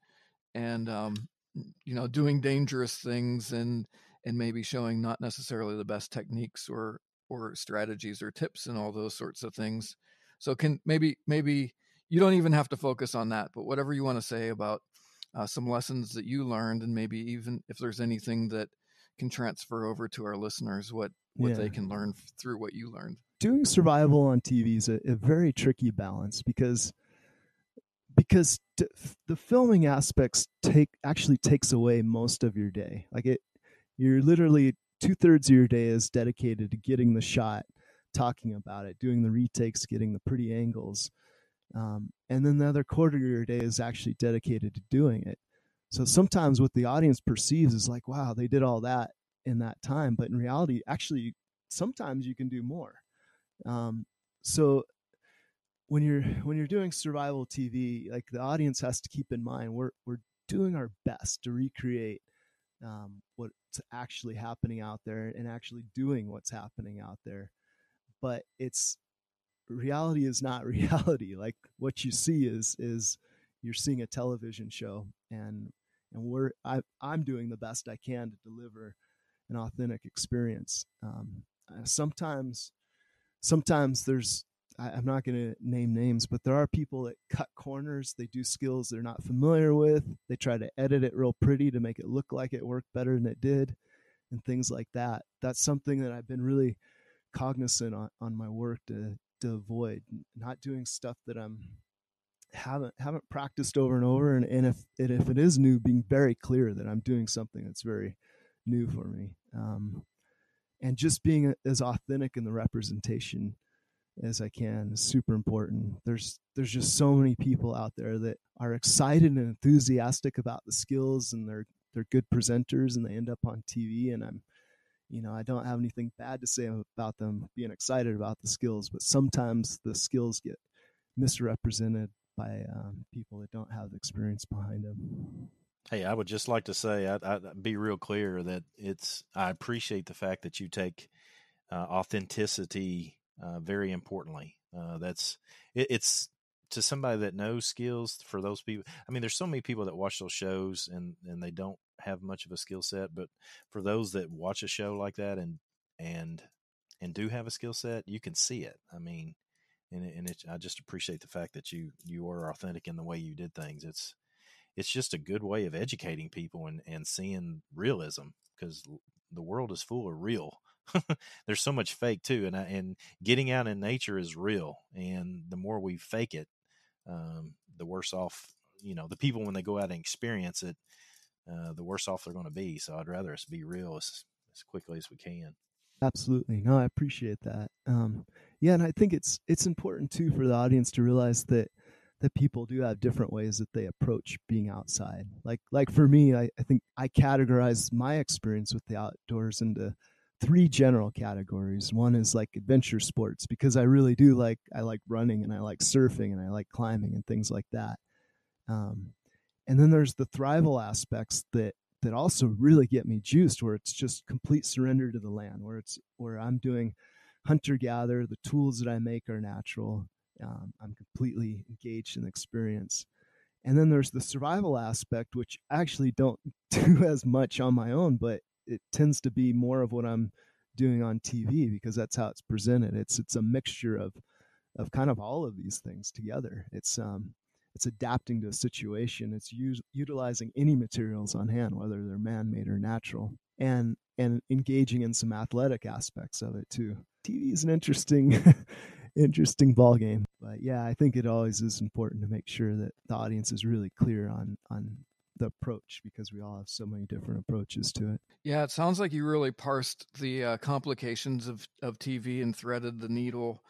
and, um, you know, doing dangerous things and, and maybe showing not necessarily the best techniques or or strategies or tips and all those sorts of things. So can maybe maybe you don't even have to focus on that, but whatever you want to say about uh, some lessons that you learned, and maybe even if there's anything that can transfer over to our listeners, what what yeah. they can learn through what you learned. Doing survival on TV is a, a very tricky balance because because the filming aspects take actually takes away most of your day. Like it you're literally two thirds of your day is dedicated to getting the shot, talking about it, doing the retakes, getting the pretty angles. Um, and then the other quarter of your day is actually dedicated to doing it. So sometimes what the audience perceives is like, wow, they did all that in that time. But in reality, actually, sometimes you can do more. Um, so when you're when you're doing survival TV, like the audience has to keep in mind we're we're doing our best to recreate um, what's actually happening out there and actually doing what's happening out there. But it's reality is not reality. Like what you see is is you're seeing a television show and and we're I, i'm doing the best i can to deliver an authentic experience um, sometimes sometimes there's I, i'm not going to name names but there are people that cut corners they do skills they're not familiar with they try to edit it real pretty to make it look like it worked better than it did and things like that. That's something that i've been really cognizant on, on my work to to avoid not doing stuff that i'm haven't haven't practiced over and over and, and if and if it is new being very clear that i'm doing something that's very new for me um, and just being as authentic in the representation as i can is super important there's there's just so many people out there that are excited and enthusiastic about the skills and they're they're good presenters and they end up on tv and i'm you know i don't have anything bad to say about them being excited about the skills but sometimes the skills get misrepresented by um, people that don't have the experience behind them. Hey, I would just like to say, I, would be real clear that it's. I appreciate the fact that you take uh, authenticity uh, very importantly. Uh, that's it, it's to somebody that knows skills. For those people, I mean, there's so many people that watch those shows and and they don't have much of a skill set. But for those that watch a show like that and and and do have a skill set, you can see it. I mean, and and it, I just appreciate the fact that you you are authentic in the way you did things. It's it's just a good way of educating people and and seeing realism because the world is full of real. There's so much fake too, and I, and getting out in nature is real. And the more we fake it, um, the worse off. You know, the people when they go out and experience it, uh, the worse off they're going to be. So I'd rather us be real as as quickly as we can. Absolutely. No, I appreciate that. Um, yeah, and I think it's it's important too for the audience to realize that that people do have different ways that they approach being outside. Like like for me, I, I think I categorize my experience with the outdoors into three general categories. One is like adventure sports because I really do like I like running and I like surfing and I like climbing and things like that. Um, and then there's the thrival aspects that that also really get me juiced where it's just complete surrender to the land where it's where i'm doing hunter gather the tools that i make are natural um, i'm completely engaged in experience and then there's the survival aspect which I actually don't do as much on my own but it tends to be more of what i'm doing on tv because that's how it's presented. It's it's a mixture of of kind of all of these things together. It's um it's adapting to a situation. It's us- utilizing any materials on hand whether they're man-made or natural and and engaging in some athletic aspects of it too. Tv is an interesting interesting ball game but yeah i think it always is important to make sure that the audience is really clear on on the approach because we all have so many different approaches to it. Yeah, it sounds like you really parsed the uh, complications of, of TV and threaded the needle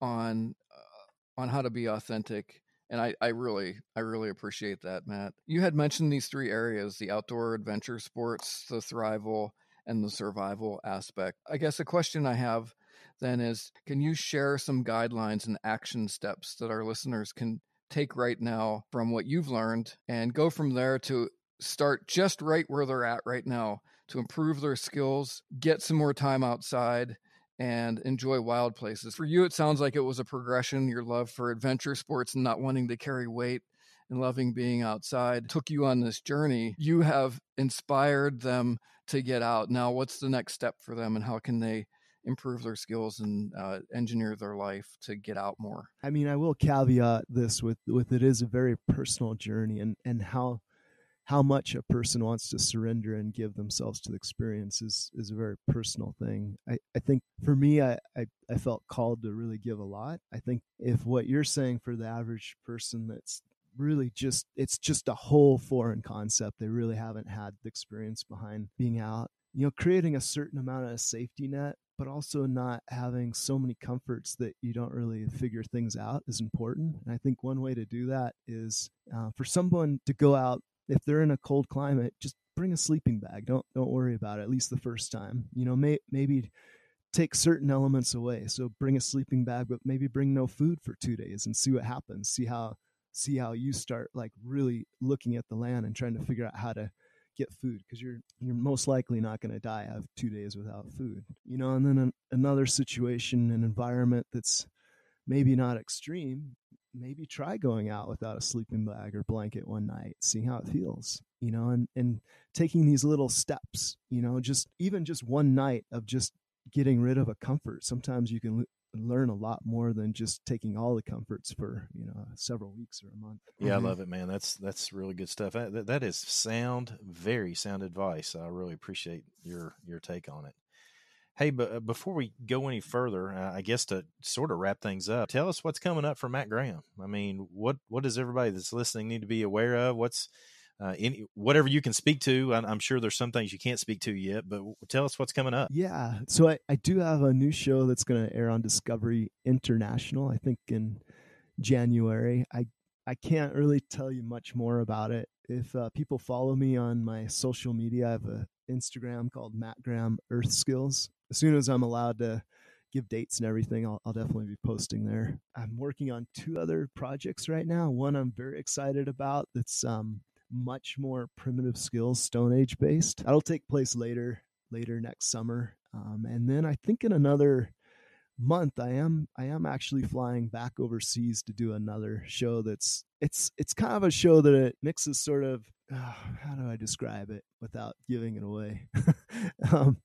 on uh, on how to be authentic and I, I really i really appreciate that matt you had mentioned these three areas the outdoor adventure sports the thrival and the survival aspect i guess a question i have then is can you share some guidelines and action steps that our listeners can take right now from what you've learned and go from there to start just right where they're at right now to improve their skills get some more time outside and enjoy wild places. For you, it sounds like it was a progression. Your love for adventure sports and not wanting to carry weight and loving being outside took you on this journey. You have inspired them to get out. Now, what's the next step for them, and how can they improve their skills and uh, engineer their life to get out more? I mean, I will caveat this with with it is a very personal journey, and and how how much a person wants to surrender and give themselves to the experience is, is a very personal thing. I, I think for me, I, I, I felt called to really give a lot. I think if what you're saying for the average person that's really just it's just a whole foreign concept they really haven't had the experience behind being out you know creating a certain amount of safety net but also not having so many comforts that you don't really figure things out is important and i think one way to do that is uh, for someone to go out if they're in a cold climate, just bring a sleeping bag. Don't don't worry about it. At least the first time. You know, may, maybe take certain elements away. So bring a sleeping bag, but maybe bring no food for two days and see what happens. See how see how you start like really looking at the land and trying to figure out how to get food because you're you're most likely not going to die of two days without food you know and then an, another situation an environment that's maybe not extreme maybe try going out without a sleeping bag or blanket one night, seeing how it feels, you know, and, and taking these little steps, you know, just even just one night of just getting rid of a comfort. Sometimes you can learn a lot more than just taking all the comforts for you know several weeks or a month. Yeah, mm-hmm. I love it, man. That's that's really good stuff. That, that is sound, very sound advice. I really appreciate your your take on it. Hey, but uh, before we go any further, I guess to sort of wrap things up, tell us what's coming up for Matt Graham. I mean, what what does everybody that's listening need to be aware of? What's uh, any whatever you can speak to. I'm sure there's some things you can't speak to yet, but tell us what's coming up. Yeah, so I, I do have a new show that's going to air on Discovery International. I think in January. I I can't really tell you much more about it. If uh, people follow me on my social media, I have a Instagram called Matt Graham Earth Skills. As soon as I'm allowed to give dates and everything, I'll, I'll definitely be posting there. I'm working on two other projects right now. One I'm very excited about that's um, much more primitive skills, Stone Age based. That'll take place later, later next summer. Um, and then I think in another month I am I am actually flying back overseas to do another show that's it's it's kind of a show that it mixes sort of uh, how do I describe it without giving it away? um,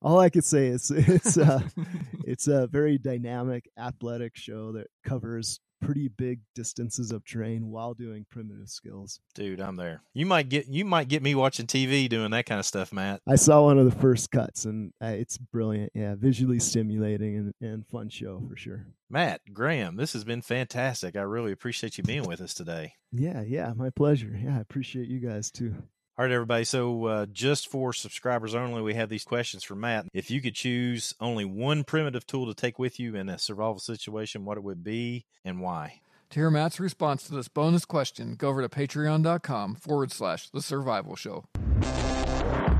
all I could say is it's a, it's a very dynamic athletic show that covers pretty big distances of terrain while doing primitive skills. Dude, I'm there. You might get you might get me watching TV doing that kind of stuff, Matt. I saw one of the first cuts and uh, it's brilliant. Yeah, visually stimulating and, and fun show for sure. Matt Graham, this has been fantastic. I really appreciate you being with us today. Yeah, yeah, my pleasure. Yeah, I appreciate you guys too. All right, everybody. So, uh, just for subscribers only, we have these questions for Matt. If you could choose only one primitive tool to take with you in a survival situation, what it would be and why? To hear Matt's response to this bonus question, go over to patreon.com forward slash the survival show. That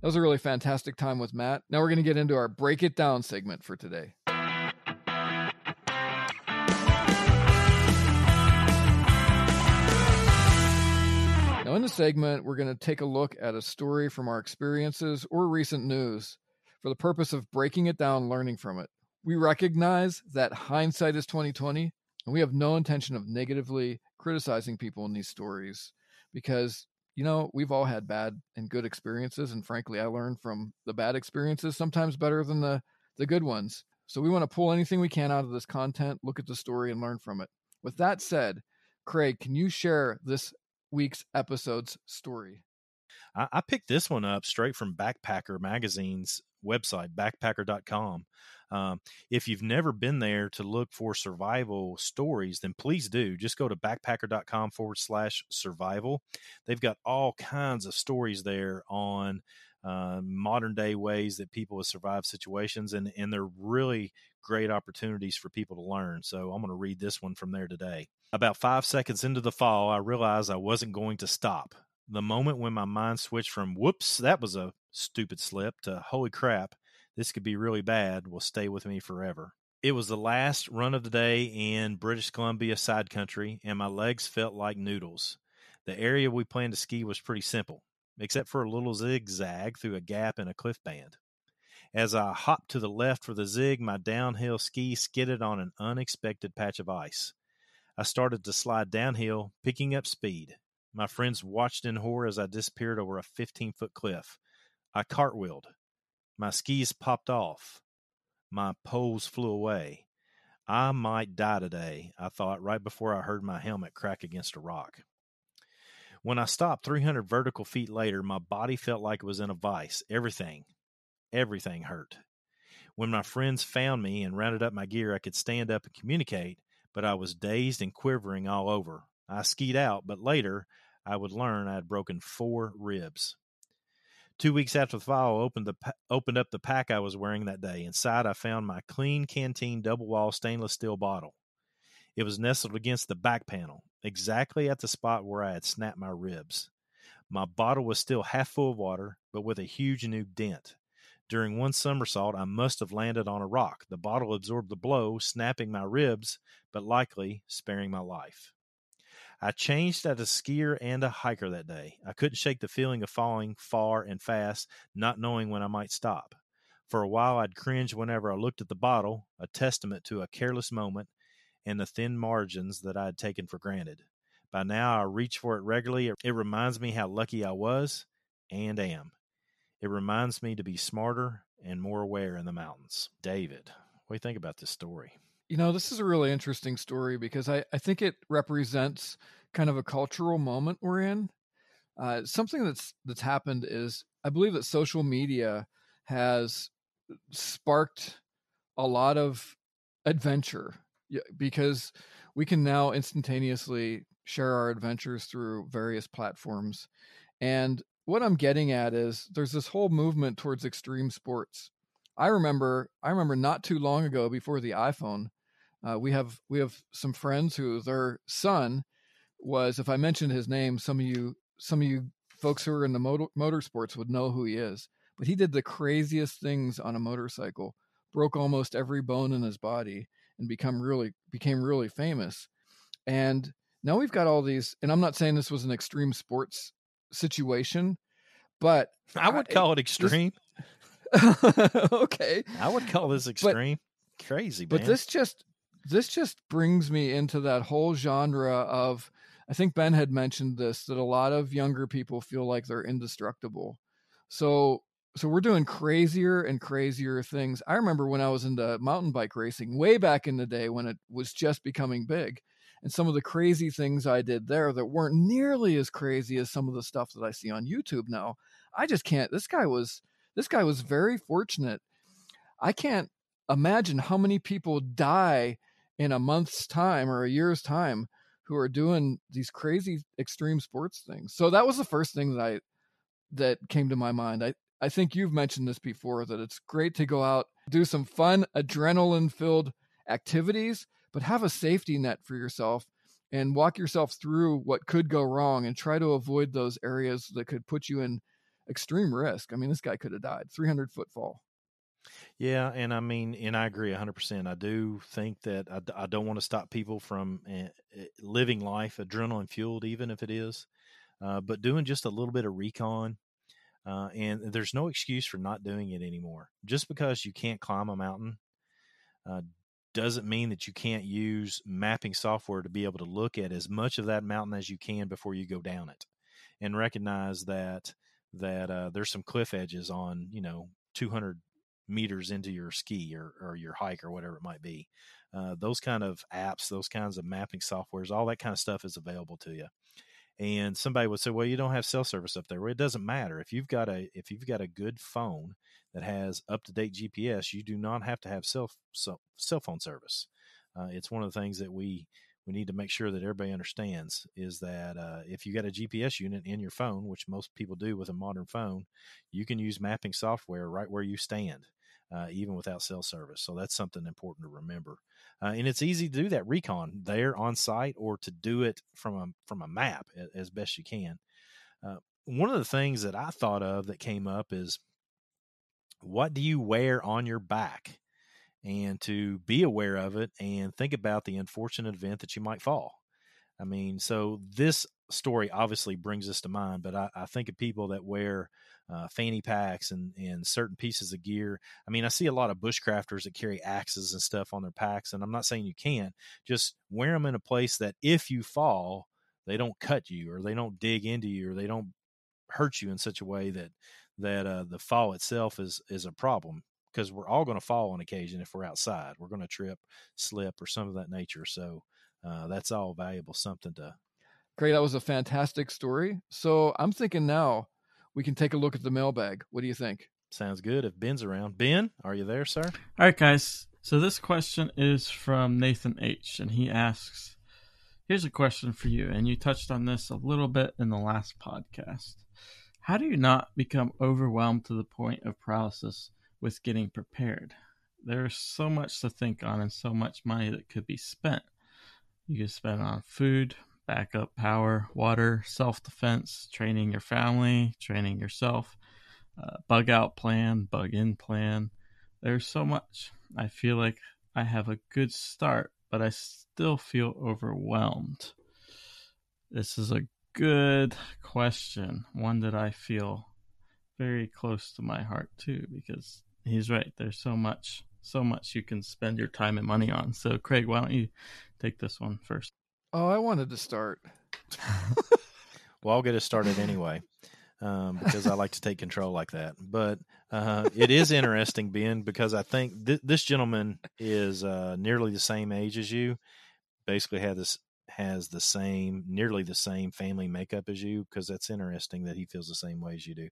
was a really fantastic time with Matt. Now we're going to get into our break it down segment for today. The segment, we're going to take a look at a story from our experiences or recent news for the purpose of breaking it down, learning from it. We recognize that hindsight is 2020, and we have no intention of negatively criticizing people in these stories because you know, we've all had bad and good experiences and frankly, I learned from the bad experiences sometimes better than the the good ones. So we want to pull anything we can out of this content, look at the story and learn from it. With that said, Craig, can you share this week's episode's story. I, I picked this one up straight from Backpacker Magazine's website, backpacker.com. Um, if you've never been there to look for survival stories, then please do. Just go to backpacker.com forward slash survival. They've got all kinds of stories there on uh, modern day ways that people have survived situations, and, and they're really great opportunities for people to learn. So I'm going to read this one from there today. About five seconds into the fall, I realized I wasn't going to stop. The moment when my mind switched from whoops, that was a stupid slip to holy crap, this could be really bad will stay with me forever. It was the last run of the day in British Columbia side country, and my legs felt like noodles. The area we planned to ski was pretty simple, except for a little zigzag through a gap in a cliff band. As I hopped to the left for the zig, my downhill ski skidded on an unexpected patch of ice. I started to slide downhill, picking up speed. My friends watched in horror as I disappeared over a 15 foot cliff. I cartwheeled. My skis popped off. My poles flew away. I might die today, I thought right before I heard my helmet crack against a rock. When I stopped 300 vertical feet later, my body felt like it was in a vice. Everything, Everything hurt. When my friends found me and rounded up my gear, I could stand up and communicate, but I was dazed and quivering all over. I skied out, but later I would learn I had broken four ribs. Two weeks after the fall, I opened, the, opened up the pack I was wearing that day. Inside, I found my Klean Kanteen double wall stainless steel bottle. It was nestled against the back panel, exactly at the spot where I had snapped my ribs. My bottle was still half full of water, but with a huge new dent. During one somersault, I must have landed on a rock. The bottle absorbed the blow, snapping my ribs, but likely sparing my life. I changed as a skier and a hiker that day. I couldn't shake the feeling of falling far and fast, not knowing when I might stop. For a while, I'd cringe whenever I looked at the bottle, a testament to a careless moment, and the thin margins that I had taken for granted. By now, I reach for it regularly. It reminds me how lucky I was and am. It reminds me to be smarter and more aware in the mountains. David, what do you think about this story? You know, this is a really interesting story because I, I think it represents kind of a cultural moment we're in. Uh, something that's that's happened is I believe that social media has sparked a lot of adventure because we can now instantaneously share our adventures through various platforms. And what I'm getting at is there's this whole movement towards extreme sports. I remember I remember not too long ago before the iPhone, uh, we have we have some friends who their son was if I mentioned his name, some of you some of you folks who are in the motor, motorsports would know who he is. But he did the craziest things on a motorcycle, broke almost every bone in his body, and become really became really famous. And now we've got all these, and I'm not saying this was an extreme sports situation, but I would call it extreme. This, okay, I would call this extreme. But, Crazy, but this just this just brings me into that whole genre of I think Ben had mentioned this that a lot of younger people feel like they're indestructible. So so we're doing crazier and crazier things. I remember when I was into mountain bike racing way back in the day when it was just becoming big. And some of the crazy things I did there that weren't nearly as crazy as some of the stuff that I see on YouTube now. I just can't this guy was this guy was very fortunate. I can't imagine how many people die in a month's time or a year's time who are doing these crazy extreme sports things. So that was the first thing that I that came to my mind. I I think you've mentioned this before that it's great to go out, do some fun adrenaline filled activities, but have a safety net for yourself and walk yourself through what could go wrong and try to avoid those areas that could put you in extreme risk. I mean, this guy could have died. 300 foot fall. Yeah, and I mean, and I agree 100%. I do think that I, I don't want to stop people from uh, living life adrenaline fueled, even if it is, uh, but doing just a little bit of recon. Uh, and there's no excuse for not doing it anymore. Just because you can't climb a mountain uh, doesn't mean that you can't use mapping software to be able to look at as much of that mountain as you can before you go down it, and recognize that that uh, there's some cliff edges on you know 200 meters into your ski or, or your hike or whatever it might be. Uh, those kind of apps, those kinds of mapping softwares, all that kind of stuff is available to you. And somebody would say, "Well, you don't have cell service up there." Well, it doesn't matter if you've got a if you've got a good phone that has up to date GPS. You do not have to have cell cell, cell phone service. Uh, it's one of the things that we we need to make sure that everybody understands is that uh, if you got a GPS unit in your phone, which most people do with a modern phone, you can use mapping software right where you stand uh, even without cell service. So that's something important to remember. Uh, and it's easy to do that recon there on site or to do it from a from a map as best you can. Uh, one of the things that I thought of that came up is what do you wear on your back? And to be aware of it and think about the unfortunate event that you might fall. I mean, so this story obviously brings this to mind, but I, I think of people that wear uh, fanny packs and and certain pieces of gear. I mean, I see a lot of bushcrafters that carry axes and stuff on their packs, and I'm not saying you can't. Just wear them in a place that if you fall, they don't cut you or they don't dig into you or they don't hurt you in such a way that that uh, the fall itself is is a problem because we're all going to fall on occasion if we're outside. We're going to trip, slip, or some of that nature. So uh, that's all valuable something to. Great, that was a fantastic story. So I'm thinking now we can take a look at the mailbag. What do you think? Sounds good. If Ben's around, Ben, are you there, sir? All right, guys. So this question is from Nathan H, and he asks, "Here's a question for you." And you touched on this a little bit in the last podcast. How do you not become overwhelmed to the point of paralysis with getting prepared? There's so much to think on and so much money that could be spent. You could spend on food, backup power, water, self defense, training your family, training yourself, uh, bug out plan, bug in plan. There's so much. I feel like I have a good start, but I still feel overwhelmed. This is a good question, one that I feel very close to my heart too, because he's right. There's so much, so much you can spend your time and money on. So, Craig, why don't you take this one first. Oh, I wanted to start. Well, I'll get us started anyway, um, because I like to take control like that. But uh, it is interesting, Ben, because I think th- this gentleman is uh, nearly the same age as you. Basically, had this has the same, nearly the same family makeup as you. Because that's interesting that he feels the same way as you do.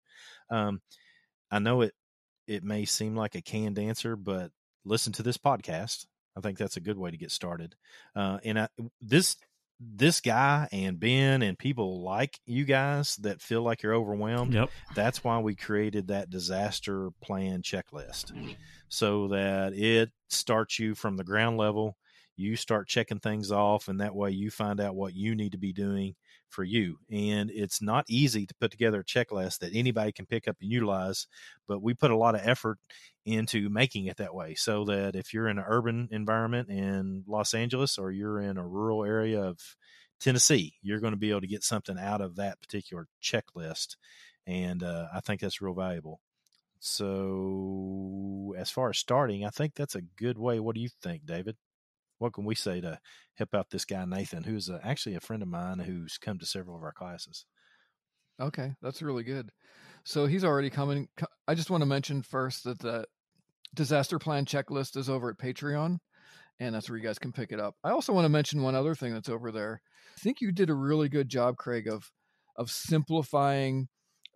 Um, I know it. It may seem like a canned answer, but listen to this podcast. I think that's a good way to get started. Uh, and I, this this guy and Ben and people like you guys that feel like you're overwhelmed. Yep. That's why we created that disaster plan checklist mm. so that it starts you from the ground level. You start checking things off, and that way you find out what you need to be doing for you. And it's not easy to put together a checklist that anybody can pick up and utilize, but we put a lot of effort into making it that way so that if you're in an urban environment in Los Angeles or you're in a rural area of Tennessee, you're going to be able to get something out of that particular checklist. And uh, I think that's real valuable. So, as far as starting, I think that's a good way. What do you think, David? What can we say to help out this guy, Nathan, who's uh, actually a friend of mine who's come to several of our classes? Okay, that's really good. So he's already coming. I just want to mention first that the disaster plan checklist is over at Patreon, and that's where you guys can pick it up. I also want to mention one other thing that's over there. I think you did a really good job, Craig, of of simplifying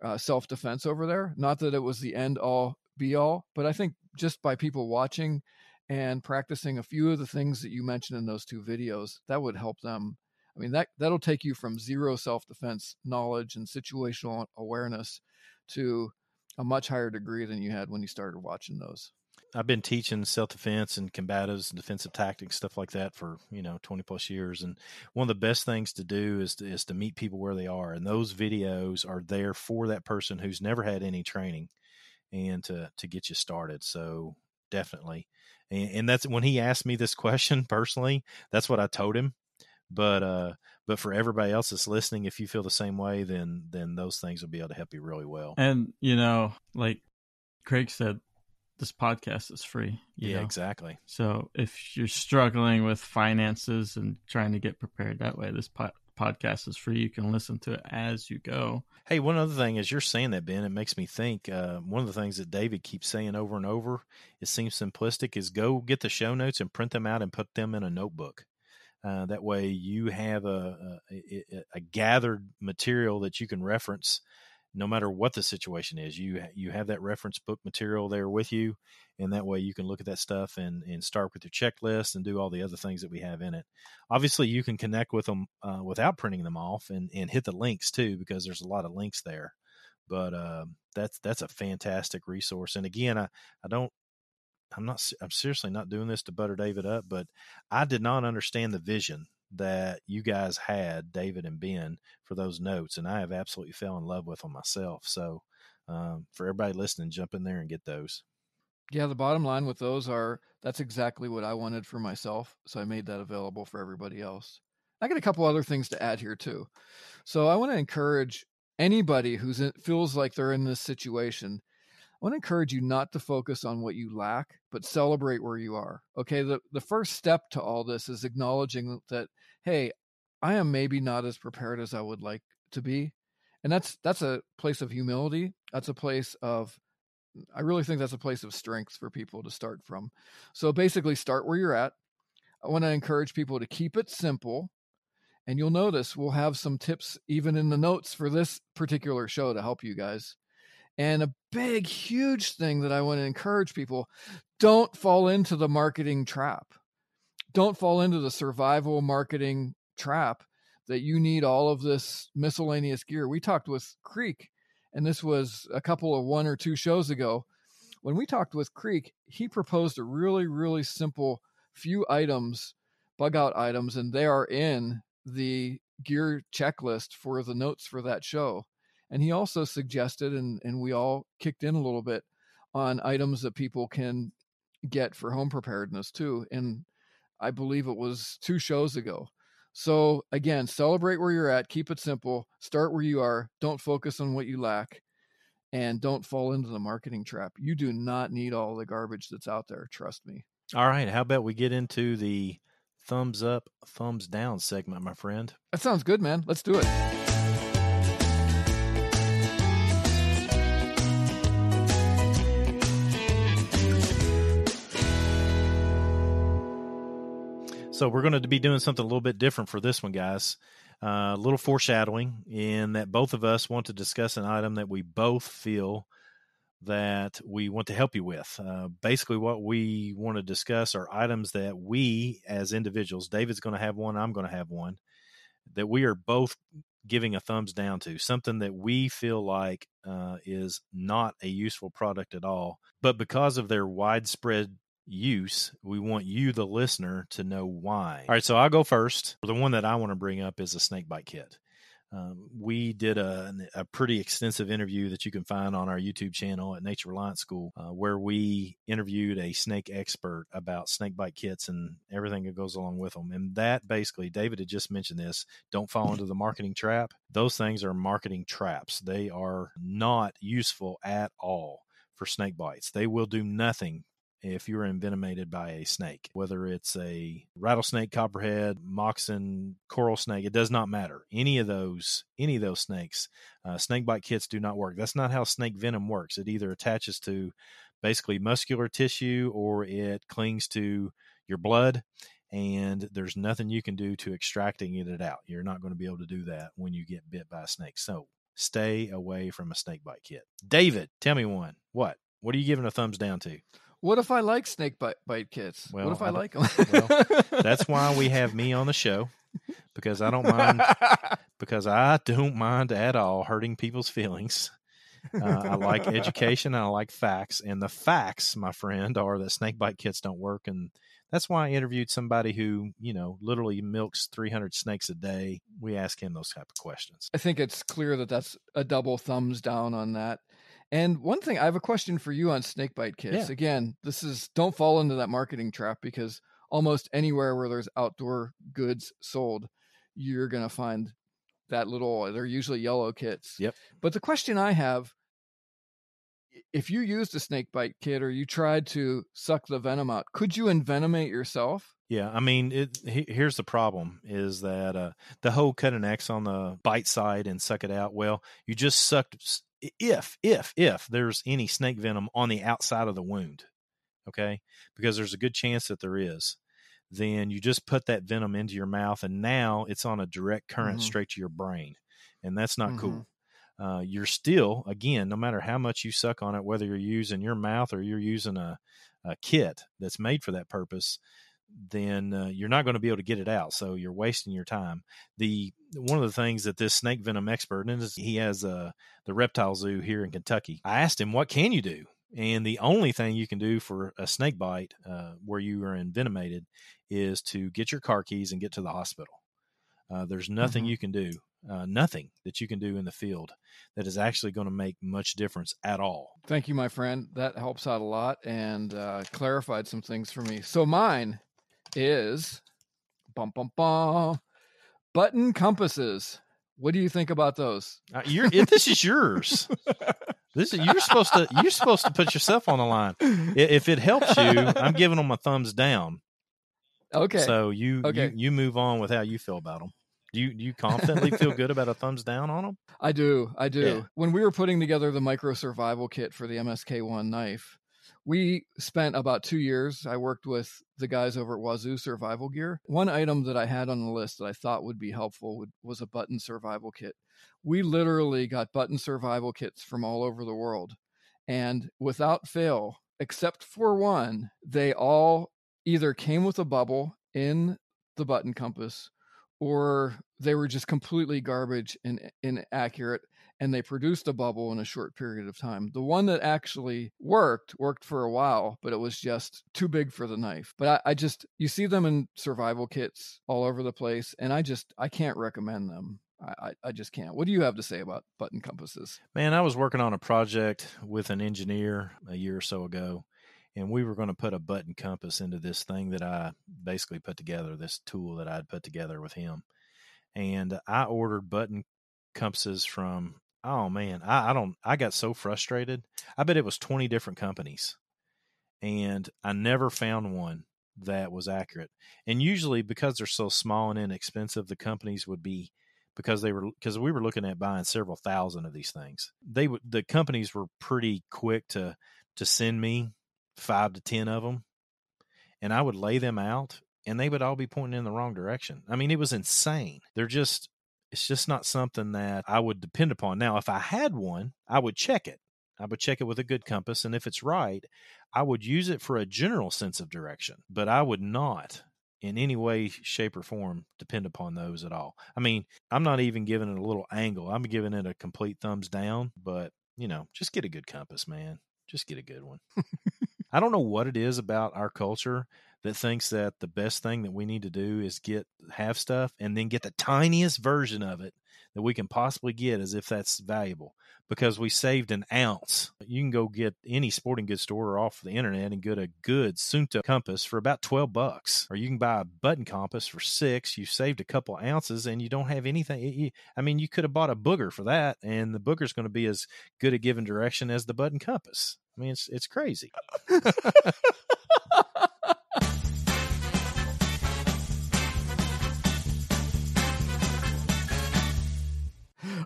uh, self defense over there. Not that it was the end all be all, but I think just by people watching and practicing a few of the things that you mentioned in those two videos, that would help them. I mean, that that'll take you from zero self defense knowledge and situational awareness to a much higher degree than you had when you started watching those. I've been teaching self defense and combatives and defensive tactics stuff like that for you know twenty plus years. And one of the best things to do is to, is to meet people where they are. And those videos are there for that person who's never had any training, and to to get you started. So definitely. And, and that's when he asked me this question personally. That's what I told him. But uh, but for everybody else that's listening, if you feel the same way, then then those things will be able to help you really well. And you know, like Craig said, this podcast is free. yeah, know? exactly. So if you're struggling with finances and trying to get prepared that way, this po- podcast is free. You can listen to it as you go. Hey, one other thing, as you're saying that, Ben, it makes me think. Uh, one of the things that David keeps saying over and over, it seems simplistic, is go get the show notes and print them out and put them in a notebook. Uh, that way, you have a, a, a, gathered material that you can reference no matter what the situation is you you have that reference book material there with you and that way you can look at that stuff and and start with your checklist and do all the other things that we have in it. Obviously you can connect with them uh, without printing them off and and hit the links too because there's a lot of links there. But uh, that's that's a fantastic resource and again i i don't i'm not i'm seriously not doing this to butter david up but i did not understand the vision that you guys had, David and Ben, for those notes, and I have absolutely fell in love with them myself. So, um, for everybody listening, jump in there and get those. Yeah, the bottom line with those are that's exactly what I wanted for myself, so I made that available for everybody else. I got a couple other things to add here too. So I want to encourage anybody who feels like they're in this situation I want to encourage you not to focus on what you lack, but celebrate where you are. Okay. The, the first step to all this is acknowledging that, hey, I am maybe not as prepared as I would like to be. And that's that's a place of humility. That's a place of I really think that's a place of strength for people to start from. So basically start where you're at. I want to encourage people to keep it simple. And you'll notice we'll have some tips even in the notes for this particular show to help you guys. And a big, huge thing that I want to encourage people don't fall into the marketing trap. Don't fall into the survival marketing trap that you need all of this miscellaneous gear. We talked with Creek, and this was a couple of one or two shows ago. When we talked with Creek, he proposed a really, really simple few items, bug out items, and they are in the gear checklist for the notes for that show. And he also suggested, and, and we all kicked in a little bit on items that people can get for home preparedness too. And I believe it was two shows ago. So again, celebrate where you're at, keep it simple, start where you are, don't focus on what you lack, and don't fall into the marketing trap. You do not need all the garbage that's out there, trust me. All right, how about we get into the thumbs up, thumbs down segment, my friend. That sounds good, man. Let's do it. So we're going to be doing something a little bit different for this one, guys. Uh, a little foreshadowing in that both of us want to discuss an item that we both feel that we want to help you with. Uh, basically, what we want to discuss are items that we, as individuals, David's going to have one, I'm going to have one, that we are both giving a thumbs down to. Something that we feel like uh, is not a useful product at all, but because of their widespread use, we want you, the listener, to know why. All right, so I'll go first. The one that I want to bring up is a snake bite kit. Um, we did a, a, pretty extensive interview that you can find on our YouTube channel at Nature Reliance School, uh, where we interviewed a snake expert about snake bite kits and everything that goes along with them. And that basically, David had just mentioned this don't fall into the marketing trap. Those things are marketing traps, they are not useful at all for snake bites. They will do nothing if you're envenomated by a snake, whether it's a rattlesnake, copperhead, moccasin, coral snake, it does not matter. Any of those, any of those snakes, uh, snake bite kits do not work. That's not how snake venom works. It either attaches to basically muscular tissue or it clings to your blood and there's nothing you can do to extracting it out. You're not going to be able to do that when you get bit by a snake. So stay away from a snake bite kit. David, tell me one. What? What are you giving a thumbs down to? What if I like snake bite, bite kits? Well, what if I, I like them? well, That's why we have me on the show because I don't mind because I don't mind at all hurting people's feelings. Uh, I like education and I like facts, and the facts, my friend, are that snake bite kits don't work, and that's why I interviewed somebody who you know literally milks 300 snakes a day. We ask him those type of questions. I think it's clear that that's a double thumbs down on that. And one thing, I have a question for you on snakebite kits. Yeah. Again, this is don't fall into that marketing trap because almost anywhere where there's outdoor goods sold, you're going to find that little, they're usually yellow kits. Yep. But the question I have if you used a snakebite kit or you tried to suck the venom out, could you envenomate yourself? Yeah, I mean, it, he, here's the problem: is that uh, the whole cut an X on the bite side and suck it out. Well, you just sucked if if if there's any snake venom on the outside of the wound okay because there's a good chance that there is then you just put that venom into your mouth and now it's on a direct current Mhm. straight to your brain and that's not Mhm. cool uh, you're still again no matter how much you suck on it whether you're using your mouth or you're using a, a kit that's made for that purpose then uh, you're not going to be able to get it out so you're wasting your time the one of the things that this snake venom expert and he has uh, the reptile zoo here in kentucky i asked him what can you do and the only thing you can do for a snake bite uh, where you are envenomated is to get your car keys and get to the hospital uh, there's nothing Mhm. you can do uh, nothing that you can do in the field that is actually going to make much difference at all Thank you, my friend. That helps out a lot and uh, clarified some things for me. So mine is bum bum bum button compasses. What do you think about those? Uh, this is yours this is you're supposed to you're supposed to put yourself on the line if it helps you i'm giving them a thumbs down Okay. So you, Okay. you you move on with how you feel about them. Do you do you confidently feel good about a thumbs down on them? I do. I do. Yeah. When we were putting together the micro survival kit for the MSK1 knife, we spent about two years. I worked with the guys over at Wazoo Survival Gear. One item that I had on the list that I thought would be helpful would, was a button survival kit. We literally got button survival kits from all over the world. And without fail, except for one, they all either came with a bubble in the button compass or they were just completely garbage and inaccurate and they produced a bubble in a short period of time. The one that actually worked worked for a while, but it was just too big for the knife. But I, I just you see them in survival kits all over the place, and I just I can't recommend them. I, I, just can't. What do you have to say about button compasses? Man, I was working on a project with an engineer a year or so ago, and we were going to put a button compass into this thing that I basically put together, this tool that I'd put together with him. And I ordered button compasses from oh man, I, I don't I got so frustrated. I bet it was twenty different companies. And I never found one that was accurate. And usually, because they're so small and inexpensive, the companies would be because they were because we were looking at buying several thousand of these things. They would the companies were pretty quick to to send me five to ten of them, and I would lay them out, and they would all be pointing in the wrong direction. I mean, it was insane. They're just it's just not something that I would depend upon. Now, if I had one, I would check it. I would check it with a good compass, and if it's right, I would use it for a general sense of direction. But I would not in any way, shape, or form depend upon those at all. I mean, I'm not even giving it a little angle. I'm giving it a complete thumbs down, but you know, just get a good compass, man. Just get a good one. I don't know what it is about our culture that thinks that the best thing that we need to do is get have stuff and then get the tiniest version of it that we can possibly get as if that's valuable because we saved an ounce. You can go get any sporting goods store or off the internet and get a good Suunto compass for about 12 bucks. Or you can buy a button compass for six. You saved a couple ounces and you don't have anything. I mean, you could have bought a booger for that, and the booger's going to be as good at giving direction as the button compass. I mean, it's it's crazy.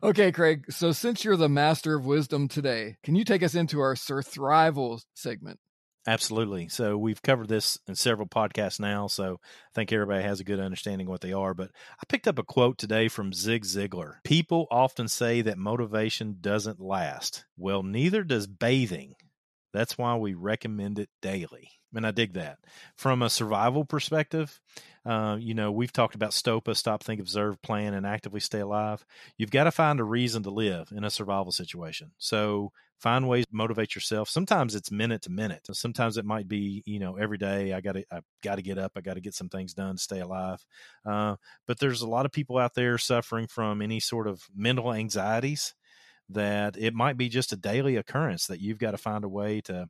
Okay, Craig. So since you're the master of wisdom today, can you take us into our Surthrival segment? Absolutely. So we've covered this in several podcasts now, so I think everybody has a good understanding what they are. But I picked up a quote today from Zig Ziglar. People often say that motivation doesn't last. Well, neither does bathing. That's why we recommend it daily. And I dig that. From a survival perspective, uh, you know, we've talked about STOPA, stop, think, observe, plan, and actively stay alive. You've got to find a reason to live in a survival situation. So find ways to motivate yourself. Sometimes it's minute to minute. Sometimes it might be, you know, every day I got to, I got to get up. I got to get some things done stay alive. Uh, but there's a lot of people out there suffering from any sort of mental anxieties that it might be just a daily occurrence that you've got to find a way to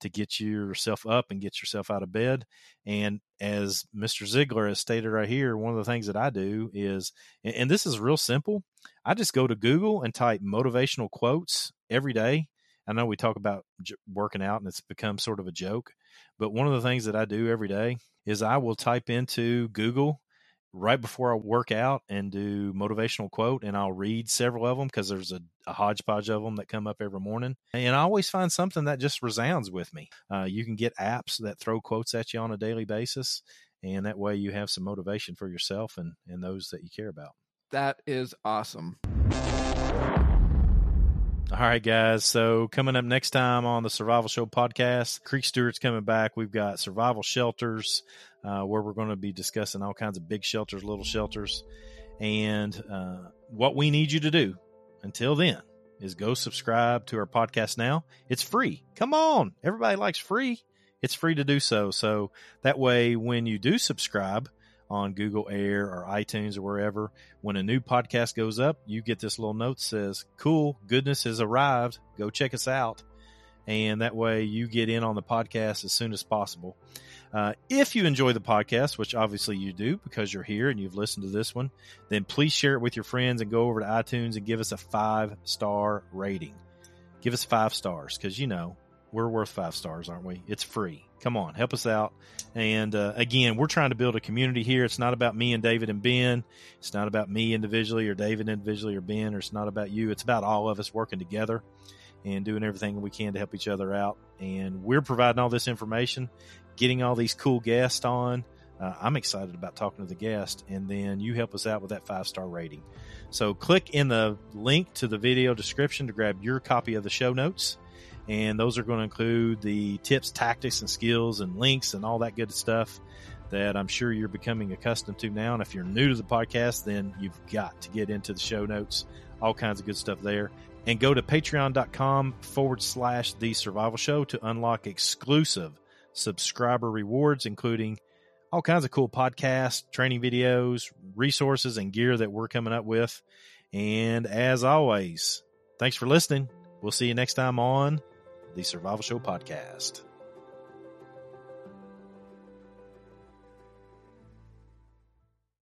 to get yourself up and get yourself out of bed. And as Mr. Ziglar has stated right here, one of the things that I do is, and this is real simple, I just go to Google and type motivational quotes every day. I know we talk about working out and it's become sort of a joke, but one of the things that I do every day is I will type into Google right before I work out and do motivational quote, and I'll read several of them because there's a, a, hodgepodge of them that come up every morning. And I always find something that just resounds with me. Uh, you can get apps that throw quotes at you on a daily basis, and that way you have some motivation for yourself and, and those that you care about. That is awesome. All right, guys. So coming up next time on the Survival Show podcast, Creek Stewart's coming back. We've got survival shelters, uh, where we're going to be discussing all kinds of big shelters, little shelters, and uh, what we need you to do until then is go subscribe to our podcast now. It's free. Come on. Everybody likes free. It's free to do so. So that way, when you do subscribe on Google Air or iTunes or wherever, when a new podcast goes up, you get this little note that says, Cool, goodness has arrived. Go check us out. And that way you get in on the podcast as soon as possible. Uh, if you enjoy the podcast, which obviously you do because you're here and you've listened to this one, then please share it with your friends and go over to iTunes and give us a five star rating. Give us five stars because you know we're worth five stars, aren't we? It's free. Come on, help us out. And uh, again, we're trying to build a community here. It's not about me and David and Ben. It's not about me individually or David individually or Ben, or it's not about you. It's about all of us working together and doing everything we can to help each other out. And we're providing all this information getting all these cool guests on. Uh, I'm excited about talking to the guest, and then you help us out with that five star rating. So click in the link to the video description to grab your copy of the show notes. And those are going to include the tips, tactics, and skills, and links, and all that good stuff that I'm sure you're becoming accustomed to now. And if you're new to the podcast, then you've got to get into the show notes, all kinds of good stuff there. And go to patreon.com forward slash the survival show to unlock exclusive subscriber rewards, including all kinds of cool podcasts, training videos, resources, and gear that we're coming up with. And as always, thanks for listening. We'll see you next time on the Survival Show Podcast.